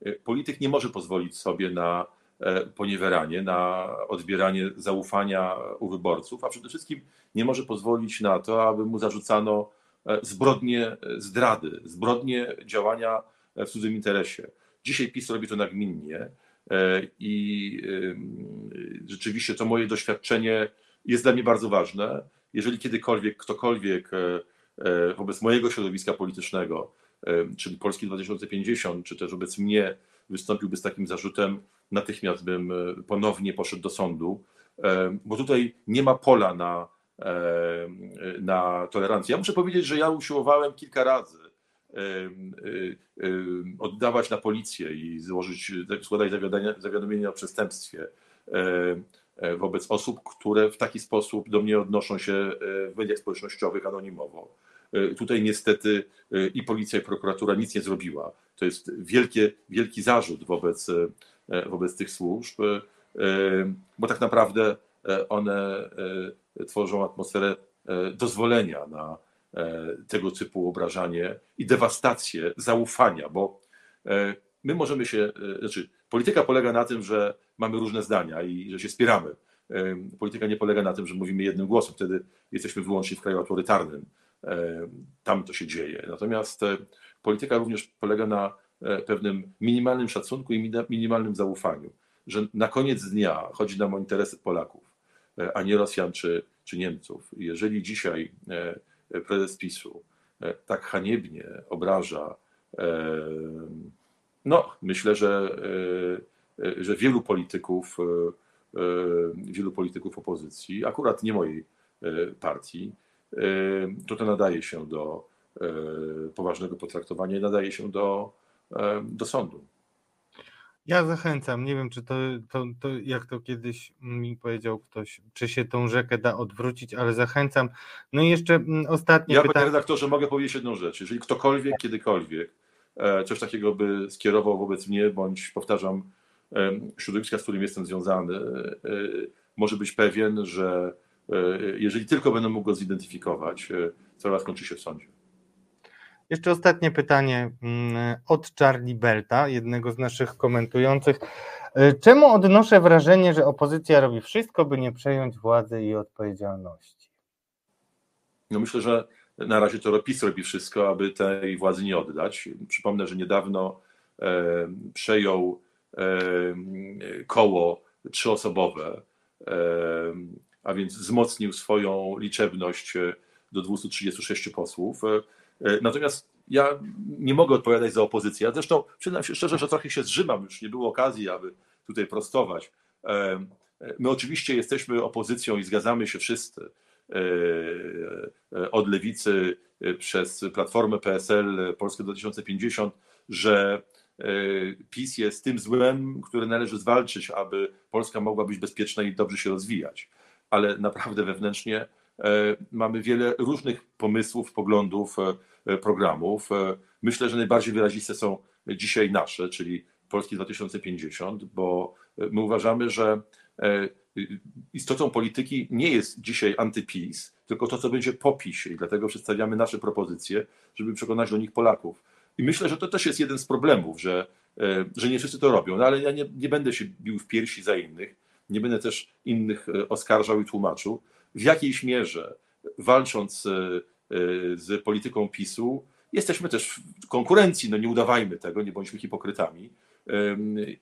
Y, polityk nie może pozwolić sobie na poniewieranie, na odbieranie zaufania u wyborców, a przede wszystkim nie może pozwolić na to, aby mu zarzucano e, zbrodnie e, zdrady, zbrodnie działania w cudzym interesie. Dzisiaj PiS robi to nagminnie i rzeczywiście to moje doświadczenie jest dla mnie bardzo ważne. Jeżeli kiedykolwiek ktokolwiek wobec mojego środowiska politycznego, czyli Polski 2050, czy też wobec mnie wystąpiłby z takim zarzutem, natychmiast bym e, ponownie poszedł do sądu, e, bo tutaj nie ma pola na, e, na tolerancję. Ja muszę powiedzieć, że ja usiłowałem kilka razy oddawać na policję i złożyć, składać zawiadomienie o przestępstwie wobec osób, które w taki sposób do mnie odnoszą się w mediach społecznościowych anonimowo. Tutaj niestety i policja, i prokuratura nic nie zrobiła. To jest wielkie, wielki zarzut wobec wobec tych służb, e, bo tak naprawdę e, one tworzą atmosferę dozwolenia na tego typu obrażanie i dewastację zaufania, bo my możemy się, znaczy polityka polega na tym, że mamy różne zdania i że się spieramy. Polityka nie polega na tym, że mówimy jednym głosem, wtedy jesteśmy wyłącznie w kraju autorytarnym. Tam to się dzieje. Natomiast polityka również polega na E, pewnym minimalnym szacunku i minimalnym zaufaniu, że na koniec dnia chodzi nam o interesy Polaków, e, a nie Rosjan czy, czy Niemców. Jeżeli dzisiaj e, prezes PiSu tak haniebnie obraża, no myślę, że, że wielu polityków, wielu polityków opozycji, akurat nie mojej partii, to to nadaje się do poważnego potraktowania nadaje się do do sądu. Ja zachęcam, nie wiem, czy to, to, to, jak to kiedyś mi powiedział ktoś, czy się tą rzekę da odwrócić, ale zachęcam. No i jeszcze mm, ostatnie ja, pytanie. panie redaktorze, mogę powiedzieć jedną rzecz. Jeżeli ktokolwiek, kiedykolwiek e, coś takiego by skierował wobec mnie, bądź powtarzam, środowiska, z którym jestem związany, e, może być pewien, że e, jeżeli tylko będę mógł go zidentyfikować, sprawa skończy się w sądzie. Jeszcze ostatnie pytanie mm, od Charlie Belta, jednego z naszych komentujących. E, czemu odnoszę wrażenie, że opozycja robi wszystko, by nie przejąć władzy i odpowiedzialności? No myślę, że na razie to PiS robi wszystko, aby tej władzy nie oddać. Przypomnę, że niedawno e, przejął e, koło trzyosobowe, a więc wzmocnił swoją liczebność do 236 posłów. E, natomiast ja nie mogę odpowiadać za opozycję. Zresztą przyznam się szczerze, że trochę się zrzymam, już nie było okazji, aby tutaj prostować. E, my oczywiście jesteśmy opozycją i zgadzamy się wszyscy od lewicy przez Platformę PSL Polskę 2050, że PiS jest tym złem, które należy zwalczyć, aby Polska mogła być bezpieczna i dobrze się rozwijać. Ale naprawdę wewnętrznie E, mamy wiele różnych pomysłów, poglądów, e, programów. E, myślę, że najbardziej wyraziste są dzisiaj nasze, czyli Polski 2050, bo my uważamy, że istotą polityki nie jest dzisiaj antypis, tylko to, co będzie po PiSie i dlatego przedstawiamy nasze propozycje, żeby przekonać do nich Polaków. I myślę, że to też jest jeden z problemów, że, że nie wszyscy to robią, no ale ja nie, nie będę się bił w piersi za innych, nie będę też innych oskarżał i tłumaczył, w jakiejś mierze walcząc e, e, z polityką PiSu, jesteśmy też w konkurencji, no nie udawajmy tego, nie bądźmy hipokrytami.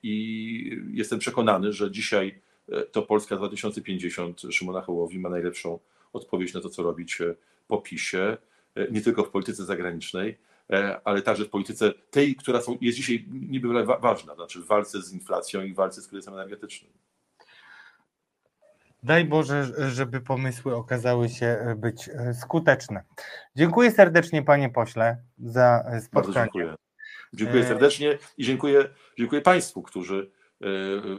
I jestem przekonany, że dzisiaj e, to Polska 2050 Szymona Hołowi ma najlepszą odpowiedź na to, co robić po PiSie, nie tylko w polityce zagranicznej, ale także w polityce tej, która jest dzisiaj niby ważna, znaczy w walce z inflacją i w walce z kryzysem energetycznym. Daj Boże, żeby pomysły okazały się e, być e, skuteczne. Dziękuję serdecznie, panie pośle, za e, spotkanie. Bardzo dziękuję. Dziękuję serdecznie i dziękuję, dziękuję Państwu, którzy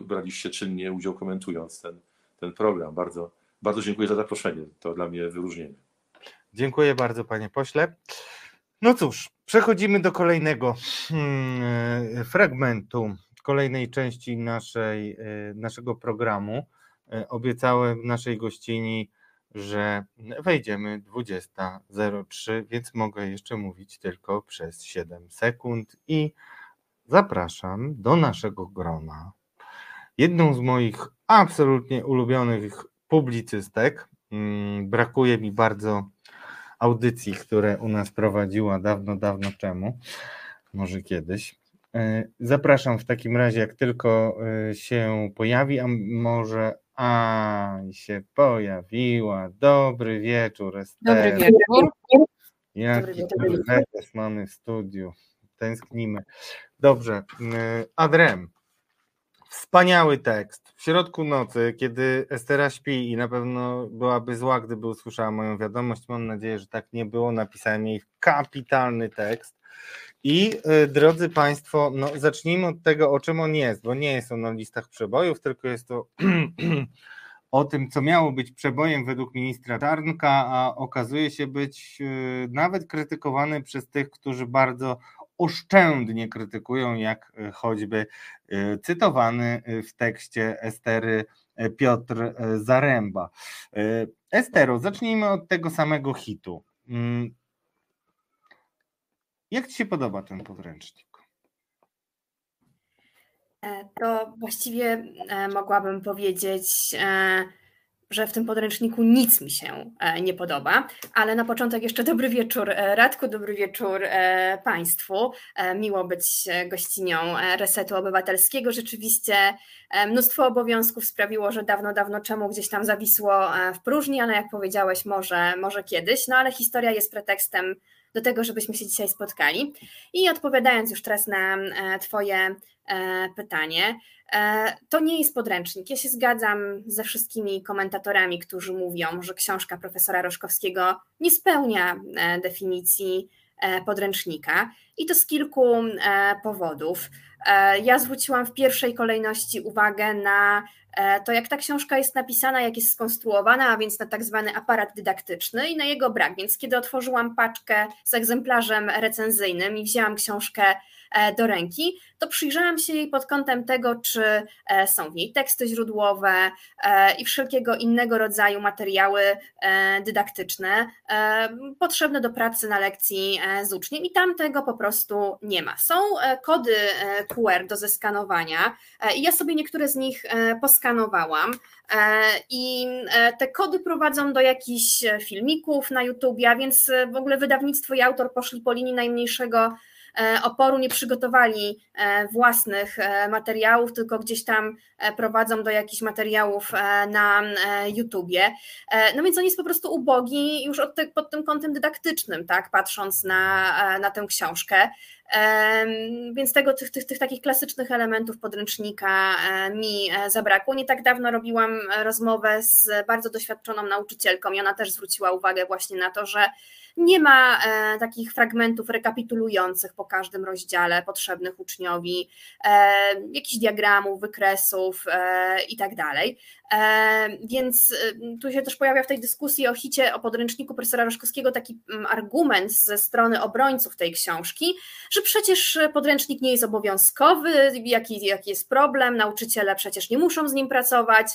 braliście czynnie udział komentując ten, ten program. Bardzo, bardzo dziękuję za zaproszenie. To dla mnie wyróżnienie. Dziękuję bardzo, panie pośle. No cóż, przechodzimy do kolejnego hmm, fragmentu, kolejnej części naszej, naszego programu. E, obiecałem naszej gościni, że wejdziemy 20.03, więc mogę jeszcze mówić tylko przez 7 sekund i zapraszam do naszego grona. Jedną z moich absolutnie ulubionych publicystek, mm, brakuje mi bardzo audycji, które u nas prowadziła dawno, dawno temu, może kiedyś. E, zapraszam w takim razie, jak tylko e, się pojawi, a może a, się pojawiła. Dobry wieczór, Ester. Dobry wieczór. Jaki Mercedes mamy w studiu. Tęsknimy. Dobrze. Y, Adrem. Wspaniały tekst. W środku nocy, kiedy Estera śpi i na pewno byłaby zła, gdyby usłyszała moją wiadomość. Mam nadzieję, że tak nie było. Napisałem jej kapitalny tekst. I y, drodzy Państwo, no, zacznijmy od tego, o czym on jest, bo nie jest on na listach przebojów, tylko jest to o tym, co miało być przebojem według ministra Czarnka, a okazuje się być y, nawet krytykowany przez tych, którzy bardzo oszczędnie krytykują, jak y, choćby cytowany w tekście Estery Piotr Zaręba. Estero, zacznijmy od tego samego hitu. Jak Ci się podoba ten podręcznik? E, to właściwie e, mogłabym powiedzieć, e, że w tym podręczniku nic mi się nie podoba, ale na początek jeszcze dobry wieczór Radku, dobry wieczór Państwu. Miło być gościnią Resetu Obywatelskiego. Rzeczywiście mnóstwo obowiązków sprawiło, że dawno, dawno czemu gdzieś tam zawisło w próżni, ale jak powiedziałeś, może, może kiedyś, no ale historia jest pretekstem do tego, żebyśmy się dzisiaj spotkali. I odpowiadając już teraz na e, Twoje e, pytanie, e, to nie jest podręcznik. Ja się zgadzam ze wszystkimi komentatorami, którzy mówią, że książka profesora Roszkowskiego nie spełnia definicji podręcznika i to z kilku powodów. Ja zwróciłam w pierwszej kolejności uwagę na to jak ta książka jest napisana, jak jest skonstruowana, a więc na tak zwany aparat dydaktyczny i na jego brak. Więc kiedy otworzyłam paczkę z egzemplarzem recenzyjnym i wzięłam książkę do ręki, to przyjrzałam się jej pod kątem tego, czy są w niej teksty źródłowe i wszelkiego innego rodzaju materiały dydaktyczne potrzebne do pracy na lekcji z uczniem i tam tego po prostu nie ma. Są kody QR do zeskanowania i ja sobie niektóre z nich poskanowałam i te kody prowadzą do jakichś filmików na YouTube, a więc w ogóle wydawnictwo i autor poszli po linii najmniejszego E, oporu nie przygotowali e, własnych e, materiałów, tylko gdzieś tam prowadzą do jakichś materiałów na YouTubie. No więc on jest po prostu ubogi już te, pod tym kątem dydaktycznym, tak, patrząc na, na tę książkę. Więc tego, tych, tych, tych takich klasycznych elementów podręcznika mi zabrakło. Nie tak dawno robiłam rozmowę z bardzo doświadczoną nauczycielką i ona też zwróciła uwagę właśnie na to, że nie ma e, takich fragmentów rekapitulujących po każdym rozdziale potrzebnych uczniowi, e, jakichś diagramów, wykresów e, i tak. Więc tu się też pojawia w tej dyskusji o hicie, o podręczniku profesora Roszkowskiego taki mm, argument ze strony obrońców tej książki, że przecież podręcznik nie jest obowiązkowy, jaki, jaki jest problem, nauczyciele przecież nie muszą z nim pracować,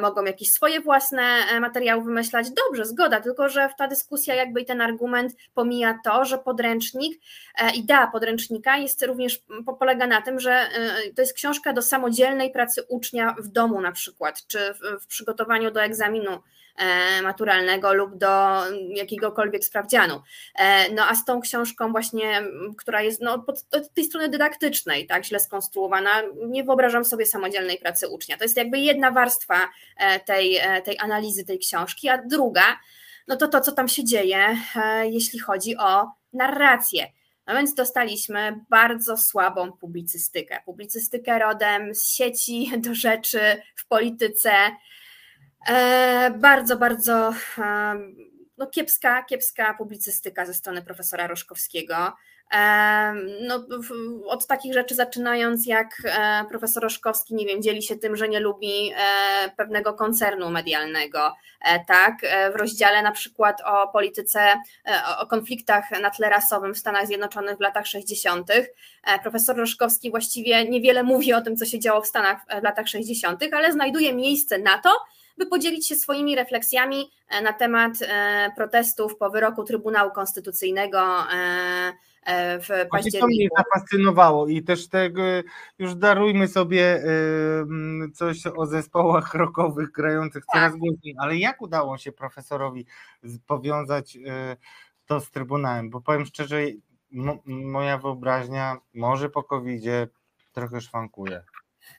mogą jakieś swoje własne materiały wymyślać. Dobrze, zgoda, tylko że ta dyskusja jakby i ten argument pomija to, że podręcznik, e, idea podręcznika jest również, polega na tym, że e, to jest książka do samodzielnej pracy ucznia w domu na przykład, czy w, przygotowaniu do egzaminu e, maturalnego lub do jakiegokolwiek sprawdzianu. No a z tą książką właśnie, która jest no, od tej strony dydaktycznej, tak, źle skonstruowana, nie wyobrażam sobie samodzielnej pracy ucznia. To jest jakby jedna warstwa tej, tej analizy tej książki, a druga no to to, co tam się dzieje, e, jeśli chodzi o narrację. No więc dostaliśmy bardzo słabą publicystykę. Publicystykę rodem z sieci do rzeczy w polityce. E, bardzo, bardzo e, no kiepska, kiepska publicystyka ze strony profesora Roszkowskiego. No, od takich rzeczy zaczynając, jak e, profesor Oszkowski, nie wiem, dzieli się tym, że nie lubi e, pewnego koncernu medialnego, e, tak, w rozdziale na przykład o polityce, o konfliktach na tle rasowym w Stanach Zjednoczonych w latach 60. Profesor Roszkowski właściwie niewiele mówi o tym, co się działo w Stanach w latach 60., ale znajduje miejsce na to, by podzielić się swoimi refleksjami na temat protestów po wyroku Trybunału Konstytucyjnego w październiku. To mnie zafascynowało i też tego już darujmy sobie coś o zespołach rockowych grających tak. coraz głośniej, ale jak udało się profesorowi powiązać e, to z Trybunałem, bo powiem szczerze, moja wyobraźnia może po covid trochę szwankuje.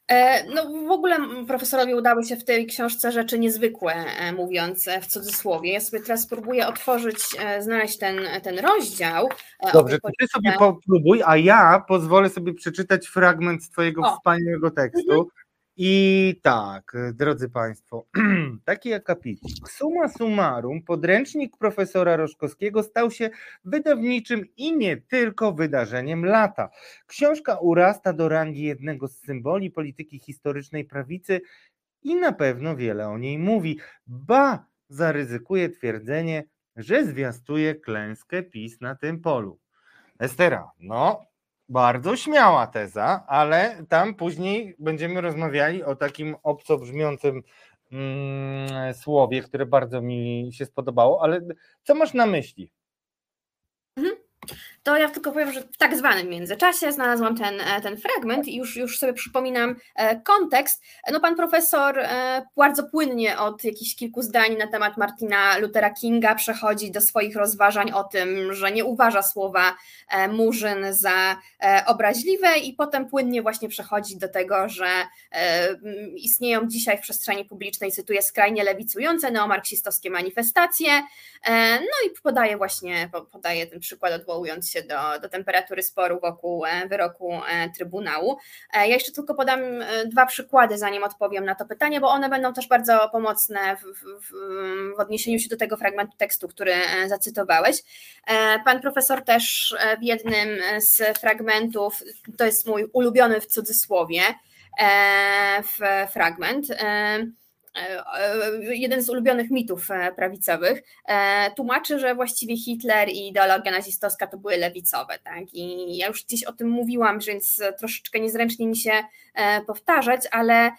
E, no w ogóle profesorowi udały się w tej książce rzeczy niezwykłe, e, mówiąc e, w cudzysłowie. Ja sobie teraz spróbuję otworzyć, znaleźć ten, ten rozdział. Dobrze, to ty sobie popróbuj, a ja pozwolę sobie przeczytać fragment z twojego o. wspaniałego tekstu. Mhm. I tak, drodzy Państwo, taki akapicik. Suma summarum, podręcznik profesora Roszkowskiego stał się wydawniczym i nie tylko wydarzeniem lata. Książka urasta do rangi jednego z symboli polityki historycznej prawicy i na pewno wiele o niej mówi. Ba, zaryzykuje twierdzenie, że zwiastuje klęskę PiS na tym polu. Estera, no bardzo śmiała teza, ale tam później będziemy rozmawiali o takim obco brzmiącym mm, słowie, które bardzo mi się spodobało, ale co masz na myśli? Mhm to ja tylko powiem, że w tak zwanym międzyczasie znalazłam ten, e, ten fragment i już, już sobie przypominam e, kontekst. No pan profesor e, bardzo płynnie od jakichś kilku zdań na temat Martina Luthera Kinga przechodzi do swoich rozważań o tym, że nie uważa słowa murzyn za obraźliwe i potem płynnie właśnie przechodzi do tego, że istnieją dzisiaj w przestrzeni publicznej, cytuję, skrajnie lewicujące neomarksistowskie manifestacje, no i podaje właśnie, podaje ten przykład odwołując się do, do temperatury sporu wokół e, wyroku e, Trybunału. E, ja jeszcze tylko podam dwa przykłady, zanim odpowiem na to pytanie, bo one będą też bardzo pomocne w, w, w odniesieniu się do tego fragmentu tekstu, który zacytowałeś. Pan profesor też w jednym z fragmentów, to jest mój ulubiony w cudzysłowie, fragment, jeden z ulubionych mitów prawicowych, tłumaczy, że właściwie Hitler i ideologia nazistowska to były lewicowe. Tak? I ja już gdzieś o tym mówiłam, więc troszeczkę niezręcznie mi się powtarzać, ale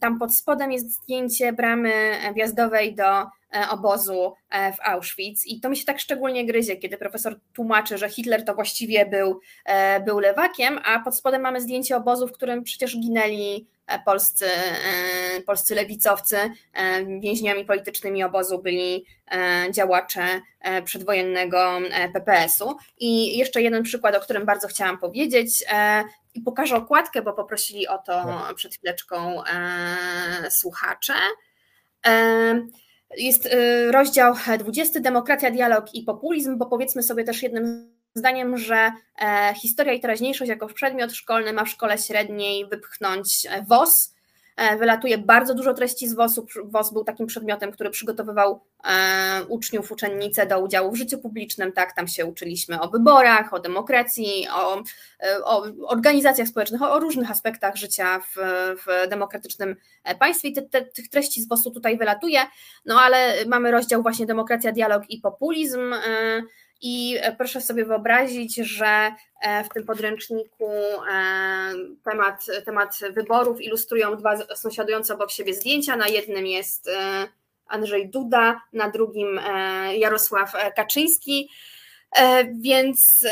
tam pod spodem jest zdjęcie bramy wjazdowej do E, obozu e, w Auschwitz. I to mi się tak szczególnie gryzie, kiedy profesor tłumaczy, że Hitler to właściwie był, e, był lewakiem, a pod spodem mamy zdjęcie obozu, w którym przecież ginęli polscy, polscy lewicowcy. Więźniami politycznymi obozu byli działacze przedwojennego PPS-u. I jeszcze jeden przykład, o którym bardzo chciałam powiedzieć. I pokażę okładkę, bo poprosili o to tak. przed chwileczką słuchacze. Jest rozdział 20 Demokracja, dialog i populizm, bo powiedzmy sobie też jednym zdaniem, że e, historia i teraźniejszość jako przedmiot szkolny ma w szkole średniej wypchnąć e, WOS, E, wylatuje bardzo dużo treści z WOS-u. WOS był takim przedmiotem, który przygotowywał uczniów, uczennice do udziału w życiu publicznym. Tak, tam się uczyliśmy o wyborach, o demokracji, o, o organizacjach społecznych, o, o, różnych aspektach życia w, w demokratycznym państwie. Te, te, tych treści z WOS-u tutaj wylatuje, no ale mamy rozdział właśnie demokracja, dialog i populizm. I e, proszę sobie wyobrazić, że e, w tym podręczniku e, temat, temat wyborów ilustrują dwa sąsiadujące obok siebie zdjęcia. Na jednym jest Andrzej Duda, na drugim Jarosław Kaczyński. Więc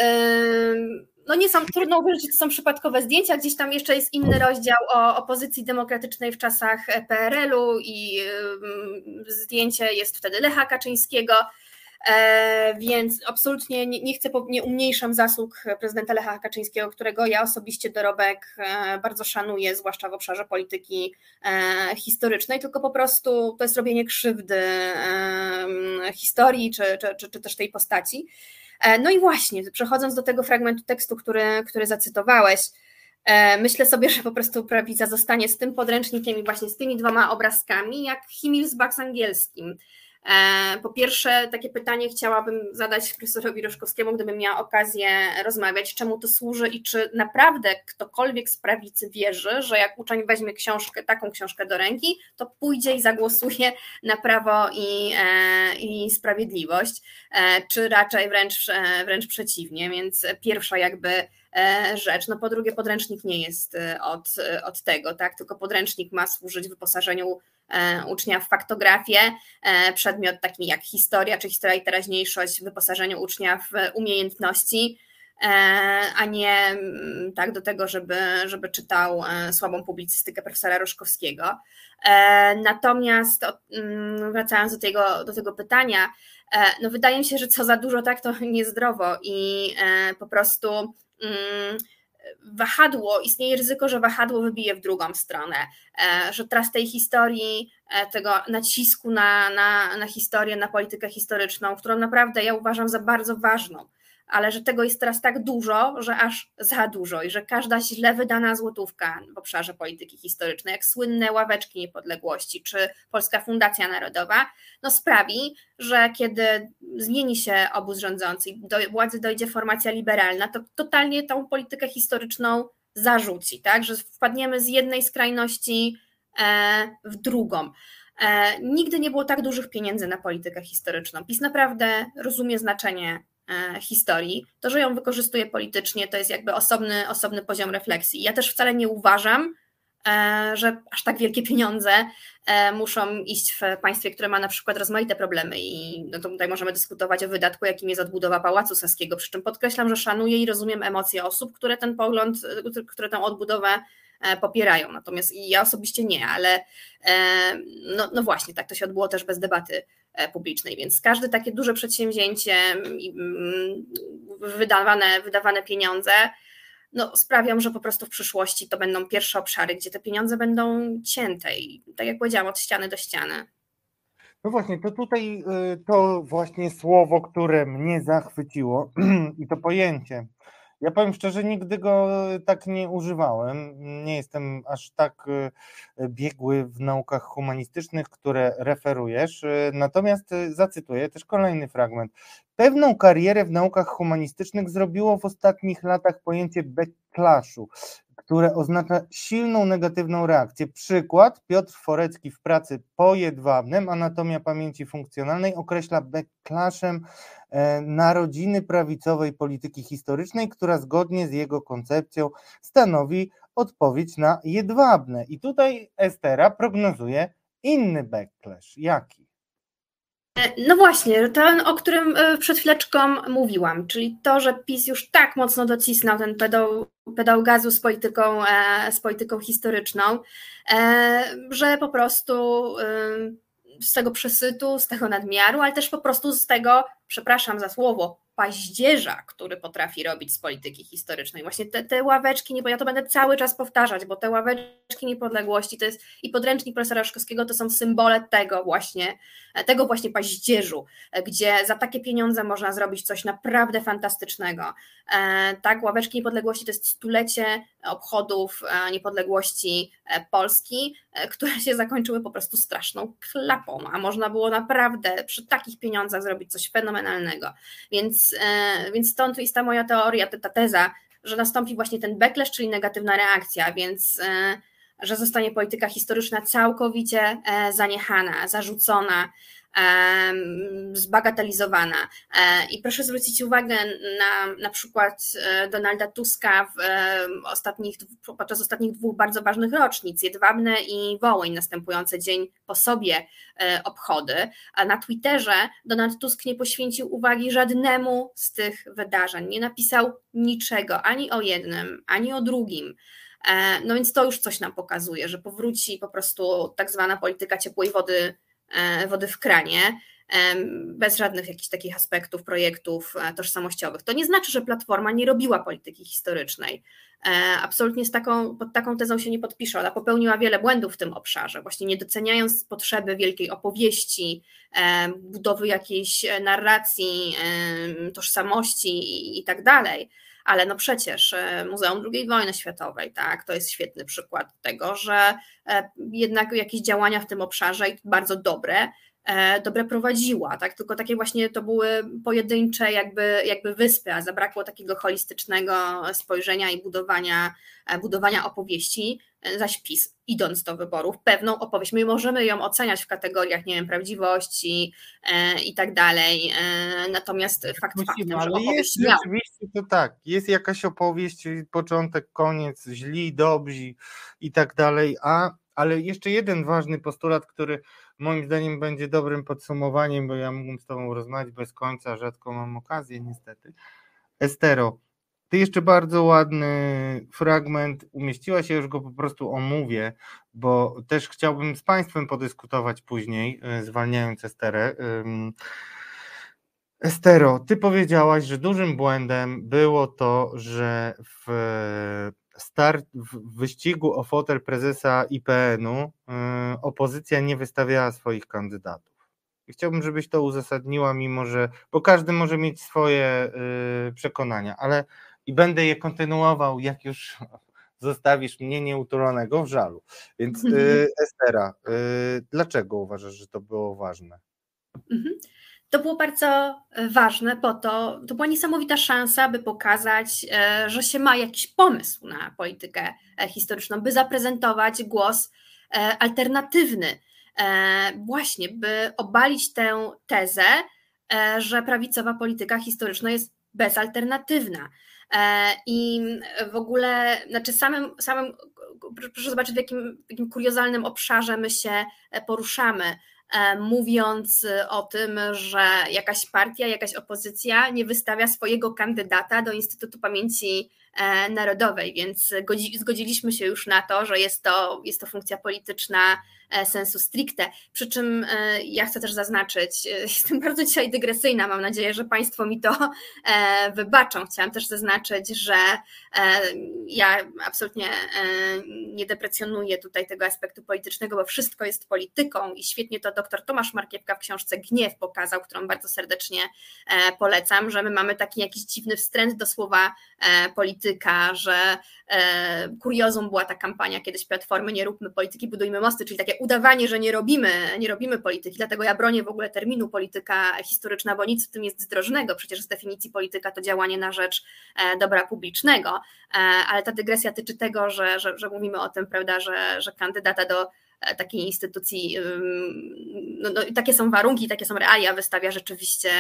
no nie są, trudno uwierzyć, że to są przypadkowe zdjęcia. Gdzieś tam jeszcze jest inny rozdział o opozycji demokratycznej w czasach PRL-u i zdjęcie jest wtedy Lecha Kaczyńskiego. E, więc absolutnie nie, nie chcę, nie umniejszam zasług prezydenta Lecha Kaczyńskiego, którego ja osobiście dorobek e, bardzo szanuję, zwłaszcza w obszarze polityki e, historycznej, tylko po prostu to jest robienie krzywdy historii czy, czy, czy, czy też tej postaci. No i właśnie, przechodząc do tego fragmentu tekstu, który, który zacytowałeś, Myślę sobie, że po prostu prawica zostanie z tym podręcznikiem i właśnie z tymi dwoma obrazkami, jak Himmelsbach z angielskim. E, po pierwsze, takie pytanie chciałabym zadać profesorowi Roszkowskiemu, gdybym miała okazję rozmawiać, czemu to służy i czy naprawdę ktokolwiek z prawicy wierzy, że jak uczeń weźmie książkę, taką książkę do ręki, to pójdzie i zagłosuje na prawo i, e, i sprawiedliwość, e, czy raczej wręcz, wręcz przeciwnie. Więc pierwsza jakby rzecz. No po drugie, podręcznik nie jest od, od tego, tak? tylko podręcznik ma służyć wyposażeniu ucznia w faktografię, przedmiot taki jak historia czy historia i teraźniejszość, wyposażeniu ucznia w umiejętności, a nie mm, tak do tego, żeby, żeby czytał słabą publicystykę profesora Ruszkowskiego. Natomiast mm, wracając do tego, do tego pytania, no wydaje mi się, że co za dużo, tak to niezdrowo i po prostu Mm, wahadło, istnieje ryzyko, że wahadło wybije w drugą stronę, e, że teraz tej historii, e, tego nacisku na, na, na historię, na politykę historyczną, którą naprawdę ja uważam za bardzo ważną, ale że tego jest teraz tak dużo, że aż za dużo i że każda źle wydana złotówka w obszarze polityki historycznej, jak słynne ławeczki niepodległości czy Polska Fundacja Narodowa, no sprawi, że kiedy zmieni się obóz rządzący i do władzy dojdzie formacja liberalna, to totalnie tą politykę historyczną zarzuci, tak? że wpadniemy z jednej skrajności e, w drugą. E, nigdy nie było tak dużych pieniędzy na politykę historyczną. PiS naprawdę rozumie znaczenie historii. To, że ją wykorzystuje politycznie, to jest jakby osobny, osobny poziom refleksji. Ja też wcale nie uważam, e, że aż tak wielkie pieniądze e, muszą iść w państwie, które ma na przykład rozmaite problemy i no to tutaj możemy dyskutować o wydatku, jakim jest odbudowa Pałacu Saskiego, przy czym podkreślam, że szanuję i rozumiem emocje osób, które ten pogląd, które tę odbudowę popierają. Natomiast ja osobiście nie, ale no, no właśnie, tak to się odbyło też bez debaty E, publicznej. Więc każde takie duże przedsięwzięcie, mm, wydawane, wydawane pieniądze, no, sprawią, że po prostu w przyszłości to będą pierwsze obszary, gdzie te pieniądze będą cięte i tak jak powiedziałam, od ściany do ściany. No właśnie, to tutaj y, to właśnie słowo, które mnie zachwyciło i to pojęcie ja powiem szczerze, nigdy go tak nie używałem. Nie jestem aż tak e, biegły w naukach humanistycznych, które referujesz. E, natomiast e, zacytuję też kolejny fragment. Pewną karierę w naukach humanistycznych zrobiło w ostatnich latach pojęcie backlashu, które oznacza silną negatywną reakcję. Przykład Piotr Forecki w pracy po jedwabnem Anatomia pamięci funkcjonalnej określa backlashem e, narodziny prawicowej polityki historycznej, która zgodnie z jego koncepcją stanowi odpowiedź na jedwabne. I tutaj Estera prognozuje inny backlash. Jaki? No właśnie, ten, o którym e, przed chwileczką mówiłam, czyli to, że PiS już tak mocno docisnął ten pedał, pedał gazu z polityką, e, z polityką historyczną, e, że po prostu z tego przesytu, z tego nadmiaru, ale też po prostu z tego, przepraszam za słowo, paździerza, który potrafi robić z polityki historycznej. Właśnie te, te ławeczki, nie, ja to będę cały czas powtarzać, bo te ławeczki niepodległości to jest i podręcznik profesora Szkowskiego to są symbole tego właśnie, tego właśnie paździerzu, gdzie za takie pieniądze można zrobić coś naprawdę fantastycznego. E, tak, ławeczki niepodległości to jest stulecie obchodów e, niepodległości e, Polski, które się zakończyły po prostu straszną klapą, a można było naprawdę przy takich pieniądzach zrobić coś fenomenalnego. Więc E, więc, stąd jest ta moja teoria, ta teza, że nastąpi właśnie ten backlash, czyli negatywna reakcja, więc e, że zostanie polityka historyczna całkowicie e, zaniechana, zarzucona, zbagatelizowana. E, I proszę zwrócić uwagę na na przykład e, Donalda Tuska w ostatnich, podczas ostatnich dwóch bardzo ważnych rocznic, Jedwabne i Wołyń, następujące dzień po sobie e, obchody, a na Twitterze Donald Tusk nie poświęcił uwagi żadnemu z tych wydarzeń, nie napisał niczego, ani o jednym, ani o drugim. No więc to już coś nam pokazuje, że powróci po prostu tak zwana polityka ciepłej wody E, wody w kranie, bez żadnych jakichś takich aspektów, projektów e, tożsamościowych. To nie znaczy, że Platforma nie robiła polityki historycznej. E, absolutnie z taką, pod taką tezą się nie podpiszę. Ona popełniła wiele błędów w tym obszarze, właśnie nie doceniając potrzeby wielkiej opowieści, budowy jakiejś narracji, tożsamości i tak dalej ale no przecież e, Muzeum II wojny światowej, tak, to jest świetny przykład tego, że e, jednak jakieś działania w tym obszarze bardzo dobre, dobre prowadziła, tak? Tylko takie właśnie to były pojedyncze jakby, jakby wyspy, a zabrakło takiego holistycznego spojrzenia i budowania, budowania opowieści, zaś PiS, idąc do wyborów, pewną opowieść. My możemy ją oceniać w kategoriach, nie wiem, prawdziwości e, i tak dalej, e, natomiast fakt Musimy, faktem, ale jest miał. rzeczywiście to tak, jest jakaś opowieść, początek, koniec, źli, dobrzy i tak dalej, a ale jeszcze jeden ważny postulat, który moim zdaniem będzie dobrym podsumowaniem, bo ja mógłbym z Tobą rozmawiać bez końca, rzadko mam okazję niestety. Estero, ty jeszcze bardzo ładny fragment umieściłaś, ja już go po prostu omówię, bo też chciałbym z Państwem podyskutować później, e, zwalniając Esterę. Estero, ty powiedziałaś, że dużym błędem było to, że w, start, w wyścigu o fotel prezesa IPN-u e, opozycja nie wystawiała swoich kandydatów. I chciałbym, żebyś to uzasadniła, mimo że, bo każdy może mieć swoje e, przekonania, ale i będę je kontynuował, jak już zostawisz mnie nieutulonego w żalu. Więc y, Estera, y, dlaczego uważasz, że to było ważne? To było bardzo e, ważne, po to, to była niesamowita szansa, by pokazać, e, że się ma jakiś pomysł na politykę e, historyczną, by zaprezentować głos alternatywny, właśnie, by obalić tę tezę, że prawicowa polityka historyczna jest bezalternatywna. I w ogóle, znaczy samym, samym proszę zobaczyć, w jakim, w jakim kuriozalnym obszarze my się poruszamy, mówiąc o tym, że jakaś partia, jakaś opozycja nie wystawia swojego kandydata do Instytutu Pamięci e, Narodowej, więc zgodziliśmy się już na to, że jest to, jest to funkcja polityczna E, sensu stricte. Przy czym e, ja chcę też zaznaczyć, e, jestem bardzo dzisiaj dygresyjna, mam nadzieję, że Państwo mi to wybaczą. Chciałam też zaznaczyć, że ja absolutnie nie deprecjonuję tutaj tego aspektu politycznego, bo wszystko jest polityką i świetnie to dr Tomasz Markiewka w książce Gniew pokazał, którą bardzo serdecznie polecam, że my mamy taki jakiś dziwny wstręt do słowa polityka polityka, że e, kuriozum była ta kampania kiedyś Platformy Nie róbmy polityki, budujmy mosty, czyli takie udawanie, że nie robimy, nie robimy polityki, dlatego ja bronię w ogóle terminu polityka historyczna, bo nic w tym jest zdrożnego, przecież z definicji polityka to działanie na rzecz e, dobra publicznego, e, ale ta dygresja tyczy tego, że, że, że mówimy o tym, prawda, że, że kandydata do takiej instytucji, no, no, takie są warunki, takie są realia, wystawia rzeczywiście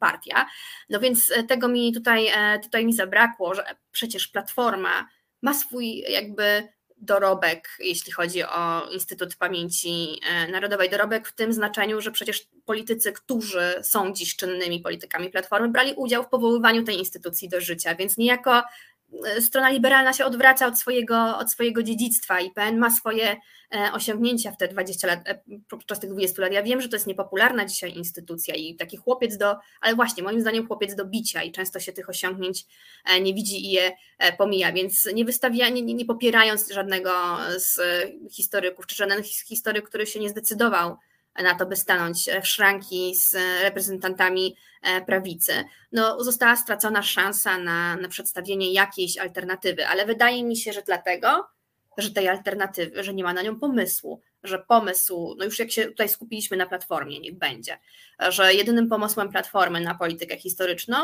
partia. No więc tego mi tutaj, e, tutaj mi zabrakło, że przecież Platforma ma swój jakby dorobek, jeśli chodzi o Instytut Pamięci e, Narodowej. Dorobek w tym znaczeniu, że przecież politycy, którzy są dziś czynnymi politykami Platformy, brali udział w powoływaniu tej instytucji do życia, więc niejako E, strona liberalna się odwraca od swojego, od swojego dziedzictwa i PN ma swoje e, osiągnięcia w te 20 lat, e, podczas tych 20 lat. Ja wiem, że to jest niepopularna dzisiaj instytucja i taki chłopiec do, ale właśnie moim zdaniem chłopiec do bicia i często się tych osiągnięć nie widzi i je pomija, więc nie wystawia, nie, nie popierając żadnego z historyków, czy żaden historyk, który się nie zdecydował na to, by stanąć w szranki z reprezentantami e, prawicy, no, została stracona szansa na, na przedstawienie jakiejś alternatywy, ale wydaje mi się, że dlatego, że tej alternatywy, że nie ma na nią pomysłu, że pomysł, no już jak się tutaj skupiliśmy na platformie, niech będzie, że jedynym pomysłem platformy na politykę historyczną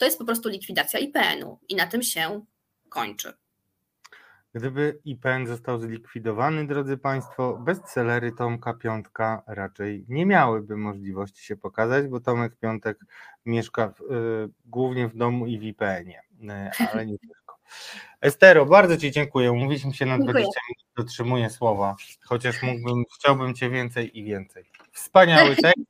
to jest po prostu likwidacja IPN-u i na tym się kończy. Gdyby IPN został zlikwidowany, drodzy Państwo, bestsellery Tomka Piątka raczej nie miałyby możliwości się pokazać, bo Tomek Piątek mieszka w, y, głównie w domu i w IPN-ie, y, ale nie tylko. Estero, bardzo Ci dziękuję. Mówiliśmy się na 20 minut, dotrzymuję słowa, chociaż mógłbym, chciałbym Cię więcej i więcej. Wspaniały tekst.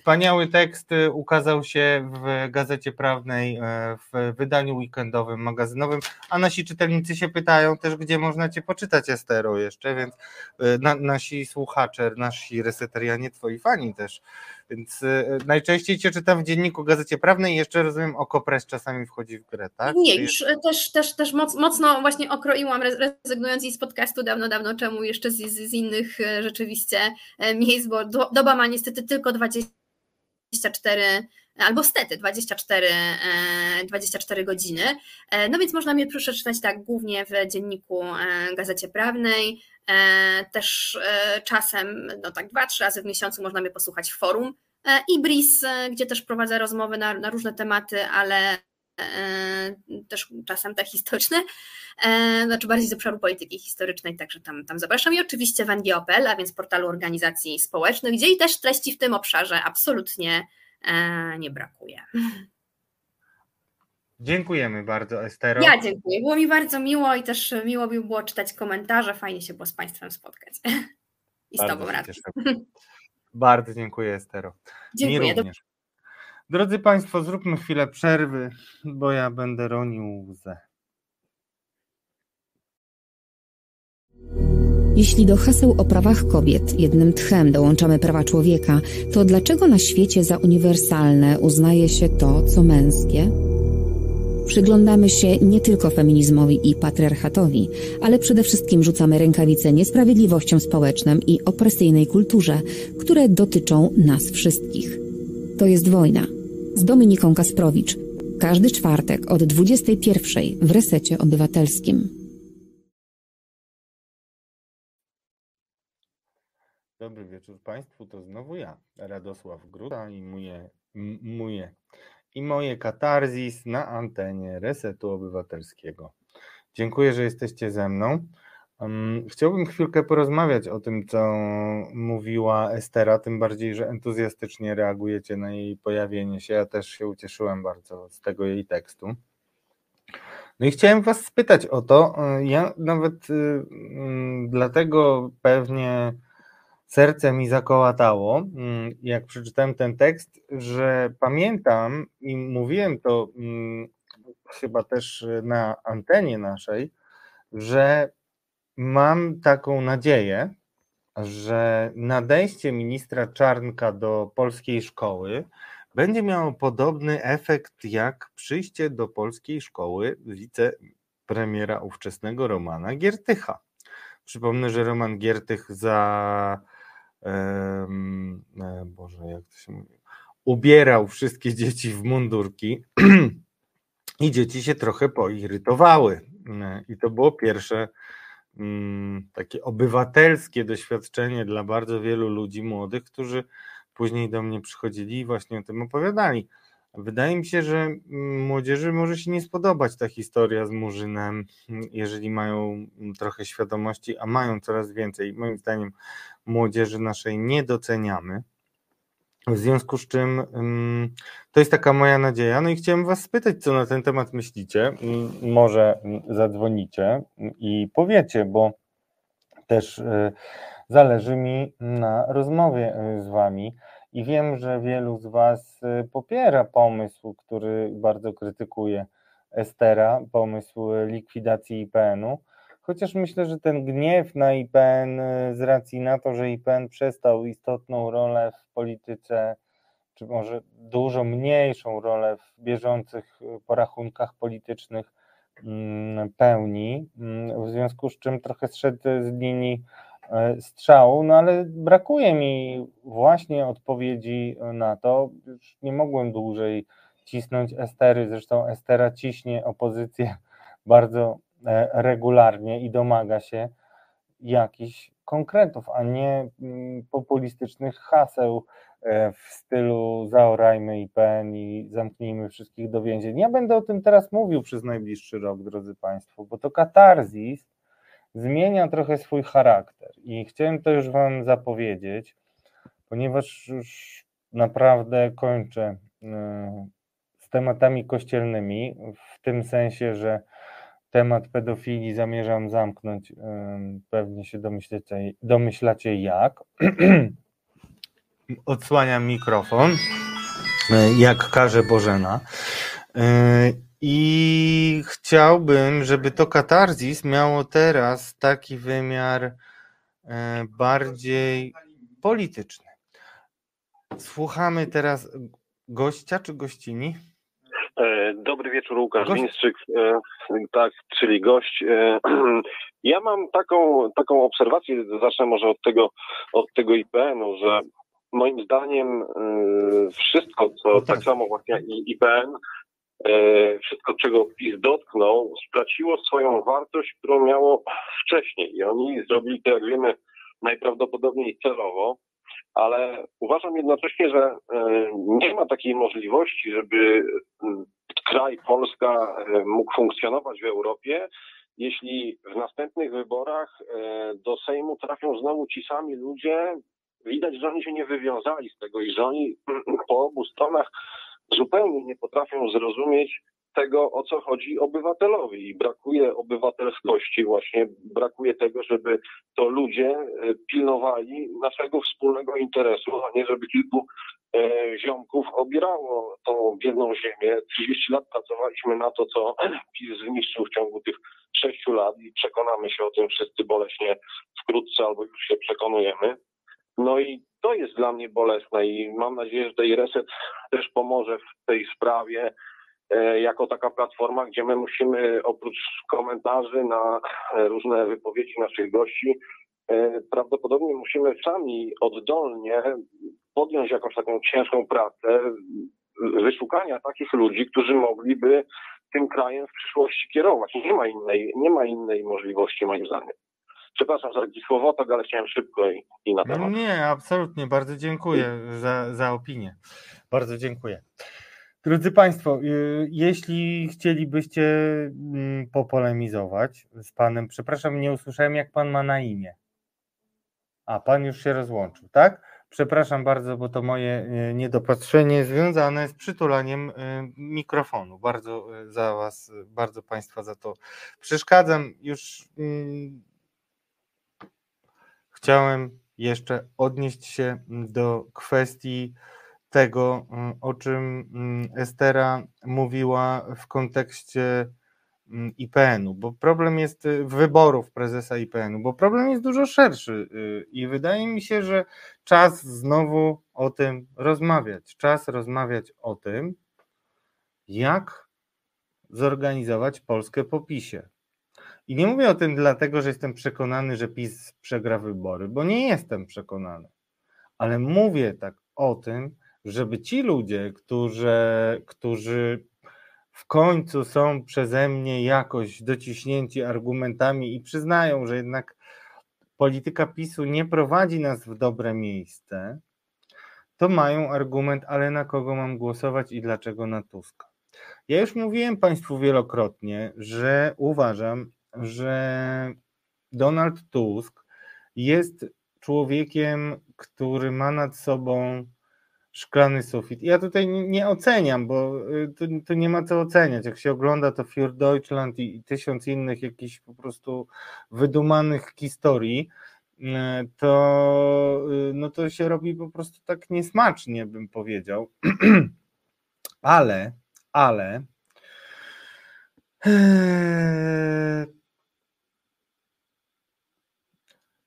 Wspaniały tekst y, ukazał się w Gazecie Prawnej e, w wydaniu weekendowym, magazynowym, a nasi czytelnicy się pytają też, gdzie można Cię poczytać, Estero, jeszcze, więc e, na, nasi słuchacze, nasi reseterianie, Twoi fani też, więc e, najczęściej Cię czytam w dzienniku Gazecie Prawnej i jeszcze rozumiem, Okopres czasami wchodzi w grę, tak? Nie, już też, też, też mocno właśnie okroiłam, rezygnując z podcastu dawno, dawno czemu, jeszcze z, z innych rzeczywiście miejsc, bo doba ma niestety tylko 20 24 albo stety 24, 24 godziny. E, no więc można mnie przeczytać tak głównie w dzienniku e, Gazecie Prawnej, e, też czasem, no tak dwa, trzy razy w miesiącu można mnie posłuchać w forum Ibris, gdzie też prowadzę rozmowy na, na różne tematy, ale też czasem te historyczne, znaczy bardziej z obszaru polityki historycznej, także tam, tam zapraszam i oczywiście w NGOPL, a więc portalu organizacji społecznych, gdzie i też treści w tym obszarze absolutnie nie brakuje. Dziękujemy bardzo, Estero. Ja dziękuję. Było mi bardzo miło i też miło mi było czytać komentarze. Fajnie się było z Państwem spotkać. I z Tobą, Radku. Bardzo dziękuję, Estero. Dziękuję. również. Drodzy Państwo, zróbmy chwilę przerwy, bo ja będę ronił łzę. Jeśli do haseł o prawach kobiet jednym tchem dołączamy prawa człowieka, to dlaczego na świecie za uniwersalne uznaje się to, co męskie? Przyglądamy się nie tylko feminizmowi i patriarchatowi, ale przede wszystkim rzucamy rękawice niesprawiedliwościom społecznym i opresyjnej kulturze, które dotyczą nas wszystkich. To jest wojna. Z Dominiką Kasprowicz. Każdy czwartek od 21 w Resecie Obywatelskim. Dobry wieczór Państwu, to znowu ja, Radosław Gruda i moje, moje, i moje katarzis na antenie Resetu Obywatelskiego. Dziękuję, że jesteście ze mną. Chciałbym chwilkę porozmawiać o tym, co mówiła Estera, tym bardziej, że entuzjastycznie reagujecie na jej pojawienie się. Ja też się ucieszyłem bardzo z tego jej tekstu. No i chciałem Was spytać o to. Ja nawet y, dlatego pewnie serce mi zakołatało, jak przeczytałem ten tekst, że pamiętam i mówiłem to mm, chyba też na antenie naszej, że mam taką nadzieję, że nadejście ministra Czarnka do polskiej szkoły będzie miało podobny efekt jak przyjście do polskiej szkoły wicepremiera ówczesnego Romana Giertycha. Przypomnę, że Roman Giertych za E, Boże, jak to się mówi, ubierał wszystkie dzieci w mundurki i dzieci się trochę poirytowały. I to było pierwsze takie obywatelskie doświadczenie dla bardzo wielu ludzi młodych, którzy później do mnie przychodzili i właśnie o tym opowiadali. Wydaje mi się, że mm, młodzieży może się nie spodobać ta historia z Murzynem, jeżeli mają trochę świadomości, a mają coraz więcej. Moim zdaniem młodzieży naszej nie doceniamy. W związku z czym to jest taka moja nadzieja. No i chciałem Was spytać, co na ten temat myślicie. Może zadzwonicie i powiecie, bo też y, zależy mi na rozmowie y, z Wami. I wiem, że wielu z Was y, popiera pomysł, który bardzo krytykuje Estera, pomysł likwidacji IPN-u. Chociaż myślę, że ten gniew na IPN y, z racji na to, że IPN przestał istotną rolę w polityce, czy może dużo mniejszą rolę w bieżących y, porachunkach politycznych mm, pełni, mm, w związku z czym trochę zszedł z linii y, strzału, no ale brakuje mi właśnie odpowiedzi na to. Już nie mogłem dłużej cisnąć Estery, zresztą Estera ciśnie opozycję bardzo regularnie i domaga się jakichś konkretów, a nie mm, populistycznych haseł e, w stylu zaorajmy IPN i zamknijmy wszystkich do więzień. Ja będę o tym teraz mówił przez najbliższy rok, drodzy Państwo, bo to katarzis zmienia trochę swój charakter i chciałem to już Wam zapowiedzieć, ponieważ już naprawdę kończę e, z tematami kościelnymi, w tym sensie, że temat pedofilii zamierzam zamknąć. Pewnie się domyślacie, domyślacie jak. Odsłaniam mikrofon, e, jak każe Bożena. E, I chciałbym, żeby to katarzis miało teraz taki wymiar e, bardziej polityczny. Słuchamy teraz gościa czy gościni? E, dobry wieczór, Łukasz gość. E, tak, czyli gość. E, ja mam taką, taką obserwację, zacznę może od tego, od tego IPN-u, że moim zdaniem wszystko, co no tak. tak samo właśnie IPN, wszystko, czego PiS dotknął, straciło swoją wartość, którą miało wcześniej. I oni zrobili to, jak wiemy, najprawdopodobniej celowo ale uważam jednocześnie, że e, nie ma takiej możliwości, żeby kraj Polska e, mógł funkcjonować w Europie, jeśli w następnych wyborach e, do Sejmu trafią znowu ci sami ludzie. Widać, że oni się nie wywiązali z tego i że oni po obu stronach zupełnie nie potrafią zrozumieć tego, o co chodzi obywatelowi. I brakuje obywatelskości, właśnie brakuje tego, żeby to ludzie e, pilnowali naszego wspólnego interesu, a nie żeby kilku e, ziomków obierało tą biedną ziemię. 30 lat pracowaliśmy na to, co PiS zniszczył w ciągu tych 6 lat i przekonamy się o tym wszyscy boleśnie wkrótce, albo już się przekonujemy. No i to jest dla mnie bolesne i mam nadzieję, że tej reset też pomoże w tej sprawie jako taka platforma, gdzie my musimy oprócz komentarzy na różne wypowiedzi naszych gości, e, prawdopodobnie musimy sami oddolnie podjąć jakąś taką ciężką pracę wyszukania takich ludzi, którzy mogliby tym krajem w przyszłości kierować. Nie ma innej, nie ma innej możliwości moim zdaniem. Przepraszam za taki słowotok, ale chciałem szybko i, i na temat. Nie, absolutnie. Bardzo dziękuję za, za opinię. Bardzo dziękuję. Drodzy Państwo, y, jeśli chcielibyście mm, popolemizować z Panem, przepraszam, nie usłyszałem, jak Pan ma na imię. A, Pan już się rozłączył, tak? Przepraszam bardzo, bo to moje y, niedopatrzenie związane z przytulaniem y, mikrofonu. Bardzo za Was, bardzo Państwa za to przeszkadzam. Już hmm, chciałem jeszcze odnieść się do kwestii tego, mm, o czym mm, Estera mówiła w kontekście mm, IPN-u, bo problem jest y, wyborów prezesa IPN-u, bo problem jest dużo szerszy y, i wydaje mi się, że czas znowu o tym rozmawiać. Czas rozmawiać o tym, jak zorganizować Polskę po PiSie. I nie mówię o tym dlatego, że jestem przekonany, że PiS przegra wybory, bo nie jestem przekonany. Ale mówię tak o tym, żeby ci ludzie, którzy, którzy w końcu są przeze mnie jakoś dociśnięci argumentami i przyznają, że jednak polityka PiSu nie prowadzi nas w dobre miejsce, to mają argument, ale na kogo mam głosować i dlaczego na Tuska. Ja już mówiłem Państwu wielokrotnie, że uważam, że Donald Tusk jest człowiekiem, który ma nad sobą szklany sufit. Ja tutaj nie oceniam, bo y, tu, nie ma co oceniać. Jak się ogląda to Für Deutschland i, i tysiąc innych jakichś po prostu wydumanych historii, y, to, y, no to się robi po prostu tak niesmacznie, bym powiedział. ale, ale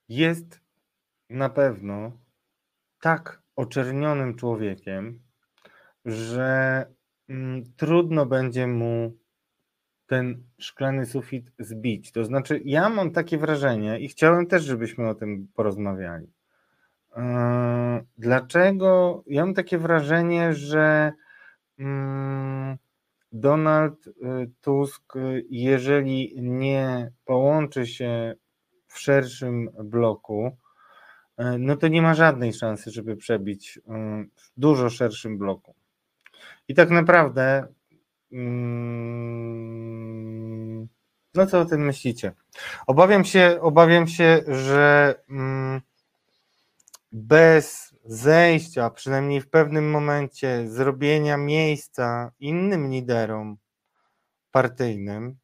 jest na pewno tak oczernionym człowiekiem, że mm, trudno będzie mu ten szklany sufit zbić. To znaczy, ja mam takie wrażenie i chciałem też, żebyśmy o tym porozmawiali. Yy, dlaczego? Ja mam takie wrażenie, że mm, Donald y, Tusk, jeżeli nie połączy się w szerszym bloku, E, no to nie ma żadnej szansy, żeby przebić e, w dużo szerszym bloku. I tak naprawdę, mm, no co o tym myślicie? Obawiam się, obawiam się, że mm, bez zejścia, przynajmniej w pewnym momencie, zrobienia miejsca innym liderom partyjnym,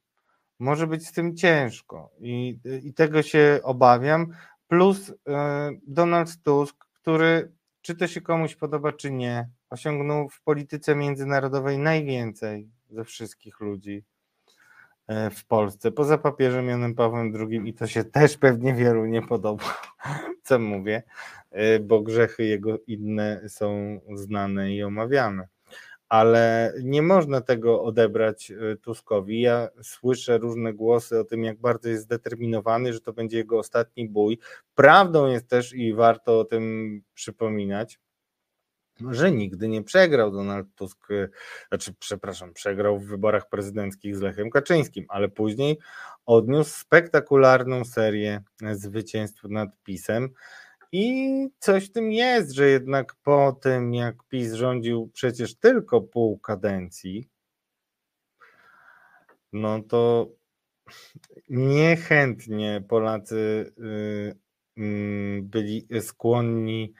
może być z tym ciężko. I, i tego się obawiam plus e, Donald Tusk, który, czy to się komuś podoba, czy nie, osiągnął w polityce międzynarodowej najwięcej ze wszystkich ludzi e, w Polsce, poza papieżem Janem Pawłem II i to się też pewnie wielu nie podoba, co mówię, e, bo grzechy jego inne są znane i omawiane ale nie można tego odebrać y, Tuskowi. Ja słyszę różne głosy o tym, jak bardzo jest zdeterminowany, że to będzie jego ostatni bój. Prawdą jest też i warto o tym przypominać, że nigdy nie przegrał Donald Tusk, y, znaczy, przepraszam, przegrał w wyborach prezydenckich z Lechem Kaczyńskim, ale później odniósł spektakularną serię zwycięstw nad PiSem. I coś w tym jest, że jednak po tym, jak PiS rządził przecież tylko pół kadencji, no to niechętnie Polacy y, mm, byli skłonni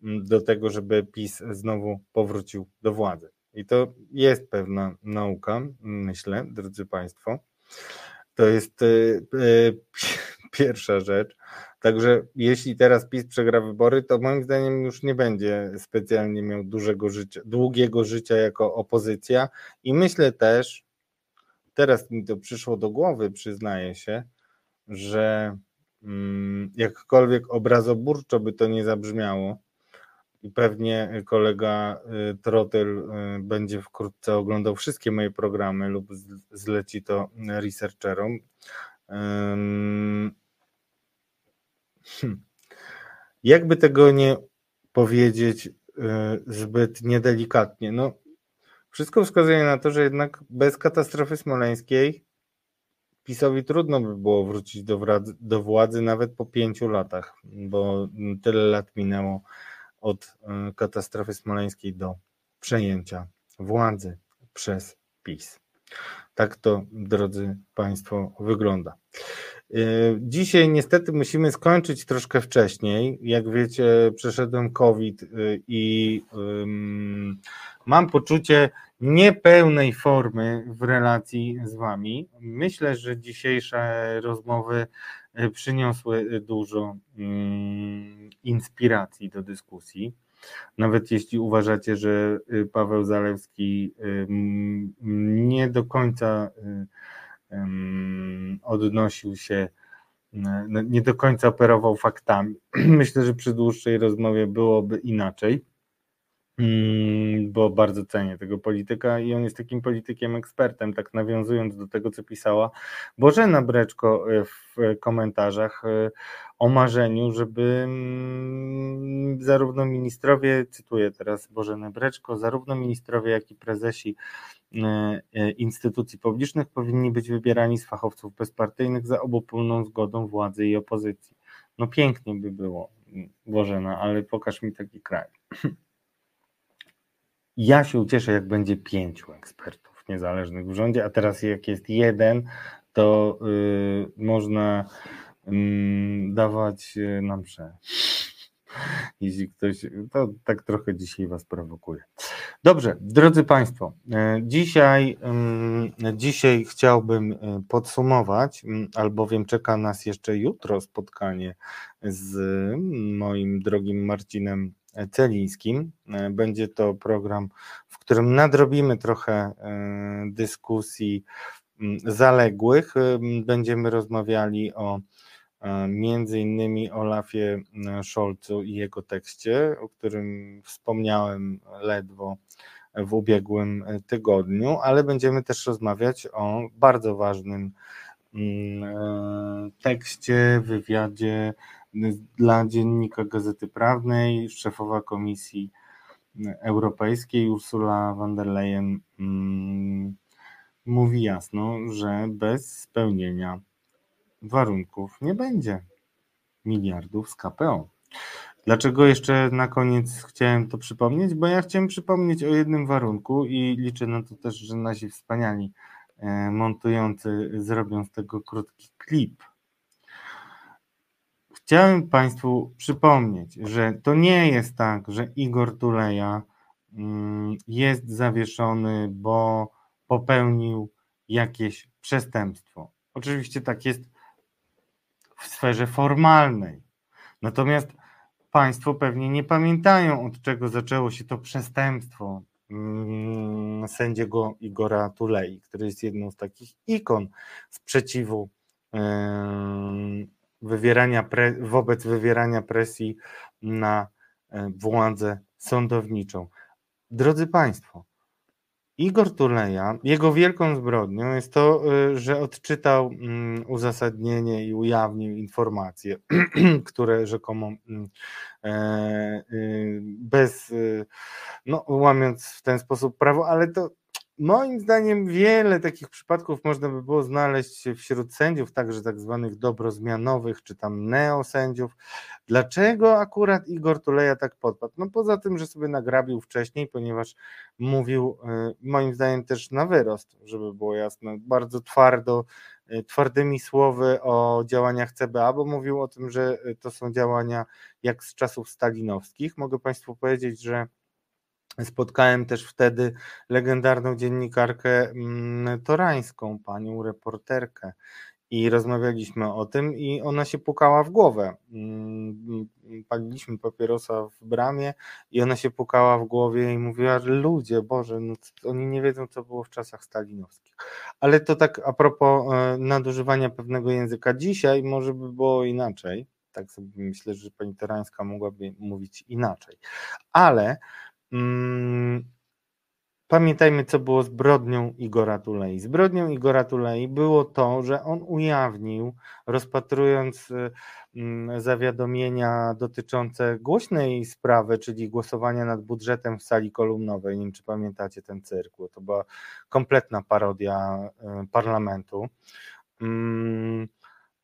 do tego, żeby PiS znowu powrócił do władzy. I to jest pewna nauka, myślę, drodzy Państwo. To jest y, y, pierwsza rzecz. Także jeśli teraz PiS przegra wybory, to moim zdaniem już nie będzie specjalnie miał dużego życia, długiego życia jako opozycja. I myślę też, teraz mi to przyszło do głowy, przyznaję się, że mm, jakkolwiek obrazoburczo by to nie zabrzmiało, i pewnie kolega y, Trotyl y, będzie wkrótce oglądał wszystkie moje programy lub zleci to researcherom. Hmm. Jakby tego nie powiedzieć e, zbyt niedelikatnie, no wszystko wskazuje na to, że jednak bez katastrofy smoleńskiej PiSowi trudno by było wrócić do, władzy, do władzy nawet po pięciu latach, bo tyle lat minęło od e, katastrofy smoleńskiej do przejęcia władzy przez PiS. Tak to, drodzy Państwo, wygląda. Y, dzisiaj niestety musimy skończyć troszkę wcześniej. Jak wiecie, przeszedłem COVID y, i mam poczucie niepełnej formy w relacji z Wami. Myślę, że dzisiejsze rozmowy y, przyniosły dużo inspiracji do dyskusji. Nawet jeśli uważacie, że Paweł Zalewski nie do końca odnosił się, no, nie do końca operował faktami. Myślę, że przy dłuższej rozmowie byłoby inaczej, bo bardzo cenię tego polityka i on jest takim politykiem ekspertem, tak nawiązując do tego, co pisała Bożena Breczko e, w komentarzach e, o marzeniu, żeby zarówno ministrowie, cytuję teraz Bożenę Breczko, zarówno ministrowie, jak i prezesi instytucji publicznych powinni być wybierani z fachowców bezpartyjnych za obopólną zgodą władzy i opozycji. No pięknie by było, Bożena, ale pokaż mi taki kraj. Ja się ucieszę, jak będzie pięciu ekspertów niezależnych w rządzie, a teraz jak jest jeden, to yy, można yy, dawać y, nam mszę. Jeśli ktoś, to tak trochę dzisiaj Was prowokuje. Dobrze, drodzy Państwo, y, dzisiaj, yy, dzisiaj chciałbym y, podsumować, albowiem czeka nas jeszcze jutro spotkanie z moim drogim Marcinem Celińskim. E, będzie to program, w którym nadrobimy trochę e, dyskusji zaległych. E, będziemy rozmawiali o między innymi Olafie Scholzu i jego tekście, o którym wspomniałem ledwo w ubiegłym tygodniu, ale będziemy też rozmawiać o bardzo ważnym tekście, wywiadzie dla dziennika Gazety Prawnej szefowa Komisji Europejskiej Ursula von der Leyen mm, mówi jasno, że bez spełnienia warunków nie będzie miliardów z KPO. Dlaczego jeszcze na koniec chciałem to przypomnieć? Bo ja chciałem przypomnieć o jednym warunku i liczę na to też, że nasi wspaniali e, montujący zrobią z tego krótki klip Chciałem Państwu przypomnieć, że to nie jest tak, że Igor Tuleja mm, jest zawieszony, bo popełnił jakieś przestępstwo. Oczywiście tak jest w sferze formalnej. Natomiast Państwo pewnie nie pamiętają, od czego zaczęło się to przestępstwo mm, sędziego Igora Tulei, który jest jedną z takich ikon sprzeciwu wywierania pre, wobec wywierania presji na władzę sądowniczą. Drodzy Państwo, Igor Tuleja, jego wielką zbrodnią jest to, e, że odczytał mm, uzasadnienie i ujawnił informacje, które rzekomo mm, e, bez, no, łamiąc w ten sposób prawo, ale to Moim zdaniem wiele takich przypadków można by było znaleźć wśród sędziów, także tak zwanych dobrozmianowych, czy tam neosędziów. Dlaczego akurat Igor Tuleja tak podpadł? No poza tym, że sobie nagrabił wcześniej, ponieważ mówił y, moim zdaniem też na wyrost, żeby było jasne, bardzo twardo, y, twardymi słowy o działaniach CBA, bo mówił o tym, że to są działania jak z czasów stalinowskich. Mogę Państwu powiedzieć, że Spotkałem też wtedy legendarną dziennikarkę mm, torańską, panią reporterkę, i rozmawialiśmy o tym, i ona się pukała w głowę. Mm, paliliśmy papierosa w bramie, i ona się pukała w głowie i mówiła: Ludzie, Boże, no oni nie wiedzą, co było w czasach stalinowskich. Ale to tak a propos e, nadużywania pewnego języka. Dzisiaj może by było inaczej. Tak sobie myślę, że pani Torańska mogłaby mówić inaczej. Ale pamiętajmy, co było zbrodnią Igora Tulei. Zbrodnią Igora Tulei było to, że on ujawnił, rozpatrując mm, zawiadomienia dotyczące głośnej sprawy, czyli głosowania nad budżetem w sali kolumnowej. Nie wiem, czy pamiętacie ten cyrk, to była kompletna parodia y, parlamentu.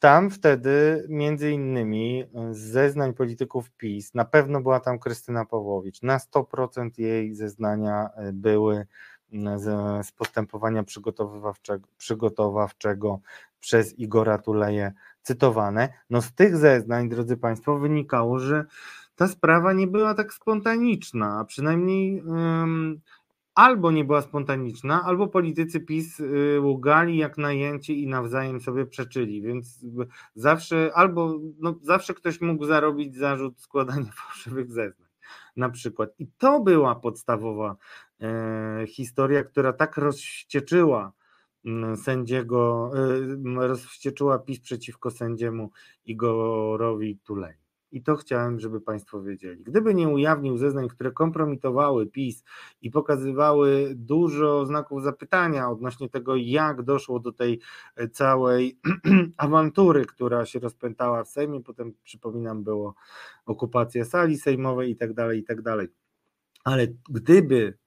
Tam wtedy między innymi z zeznań polityków PiS, na pewno była tam Krystyna Pawłowicz, na 100% jej zeznania e, były z, z postępowania przygotowawczego, przygotowawczego przez Igora Tuleje cytowane. No z tych zeznań, drodzy Państwo, wynikało, że ta sprawa nie była tak spontaniczna, a przynajmniej albo nie była spontaniczna, albo politycy PiS y, ługali jak najęci i nawzajem sobie przeczyli, więc zawsze albo no, zawsze ktoś mógł zarobić zarzut składania fałszywych zeznań na przykład. I to była podstawowa e, historia, która tak rozścieczyła mm, sędziego, e, rozwścieczyła PiS przeciwko sędziemu Igorowi Tulei. I to chciałem, żeby Państwo wiedzieli. Gdyby nie ujawnił zeznań, które kompromitowały PiS i pokazywały dużo znaków zapytania odnośnie tego, jak doszło do tej e, całej awantury, która się rozpętała w Sejmie, potem przypominam, było okupacja sali sejmowej i tak dalej, i tak dalej. Ale gdyby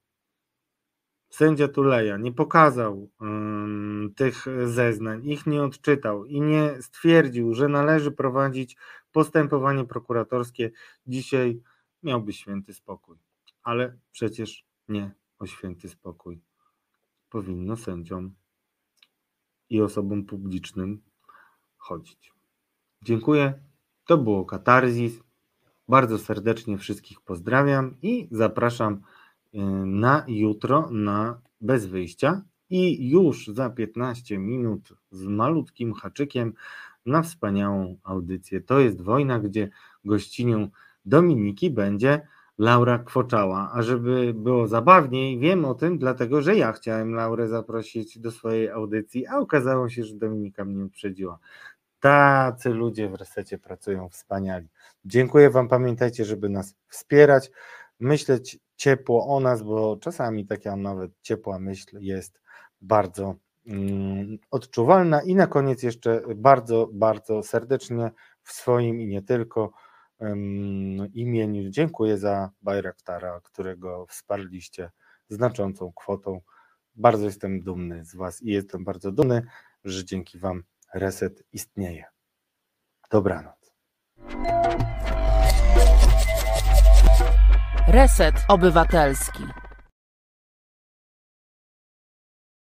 sędzia Tuleja nie pokazał um, tych zeznań, ich nie odczytał i nie stwierdził, że należy prowadzić postępowanie prokuratorskie, dzisiaj miałby święty spokój. Ale przecież nie o święty spokój. Powinno sędziom i osobom publicznym chodzić. Dziękuję. To było Katarzis. Bardzo serdecznie wszystkich pozdrawiam i zapraszam na jutro na bez wyjścia i już za 15 minut z malutkim haczykiem na wspaniałą audycję. To jest wojna, gdzie gościnią Dominiki będzie Laura Kwoczała. A żeby było zabawniej, wiem o tym, dlatego że ja chciałem Laurę zaprosić do swojej audycji, a okazało się, że Dominika mnie uprzedziła. Tacy ludzie w resecie pracują wspaniali. Dziękuję Wam. Pamiętajcie, żeby nas wspierać, myśleć ciepło o nas, bo czasami taka nawet ciepła myśl jest bardzo mm, odczuwalna. I na koniec jeszcze bardzo, bardzo serdecznie w swoim i nie tylko imieniu dziękuję za Bayraktara, którego wsparliście znaczącą kwotą. Bardzo jestem dumny z Was i jestem bardzo dumny, że dzięki Wam reset istnieje. Dobranoc. Reset Obywatelski.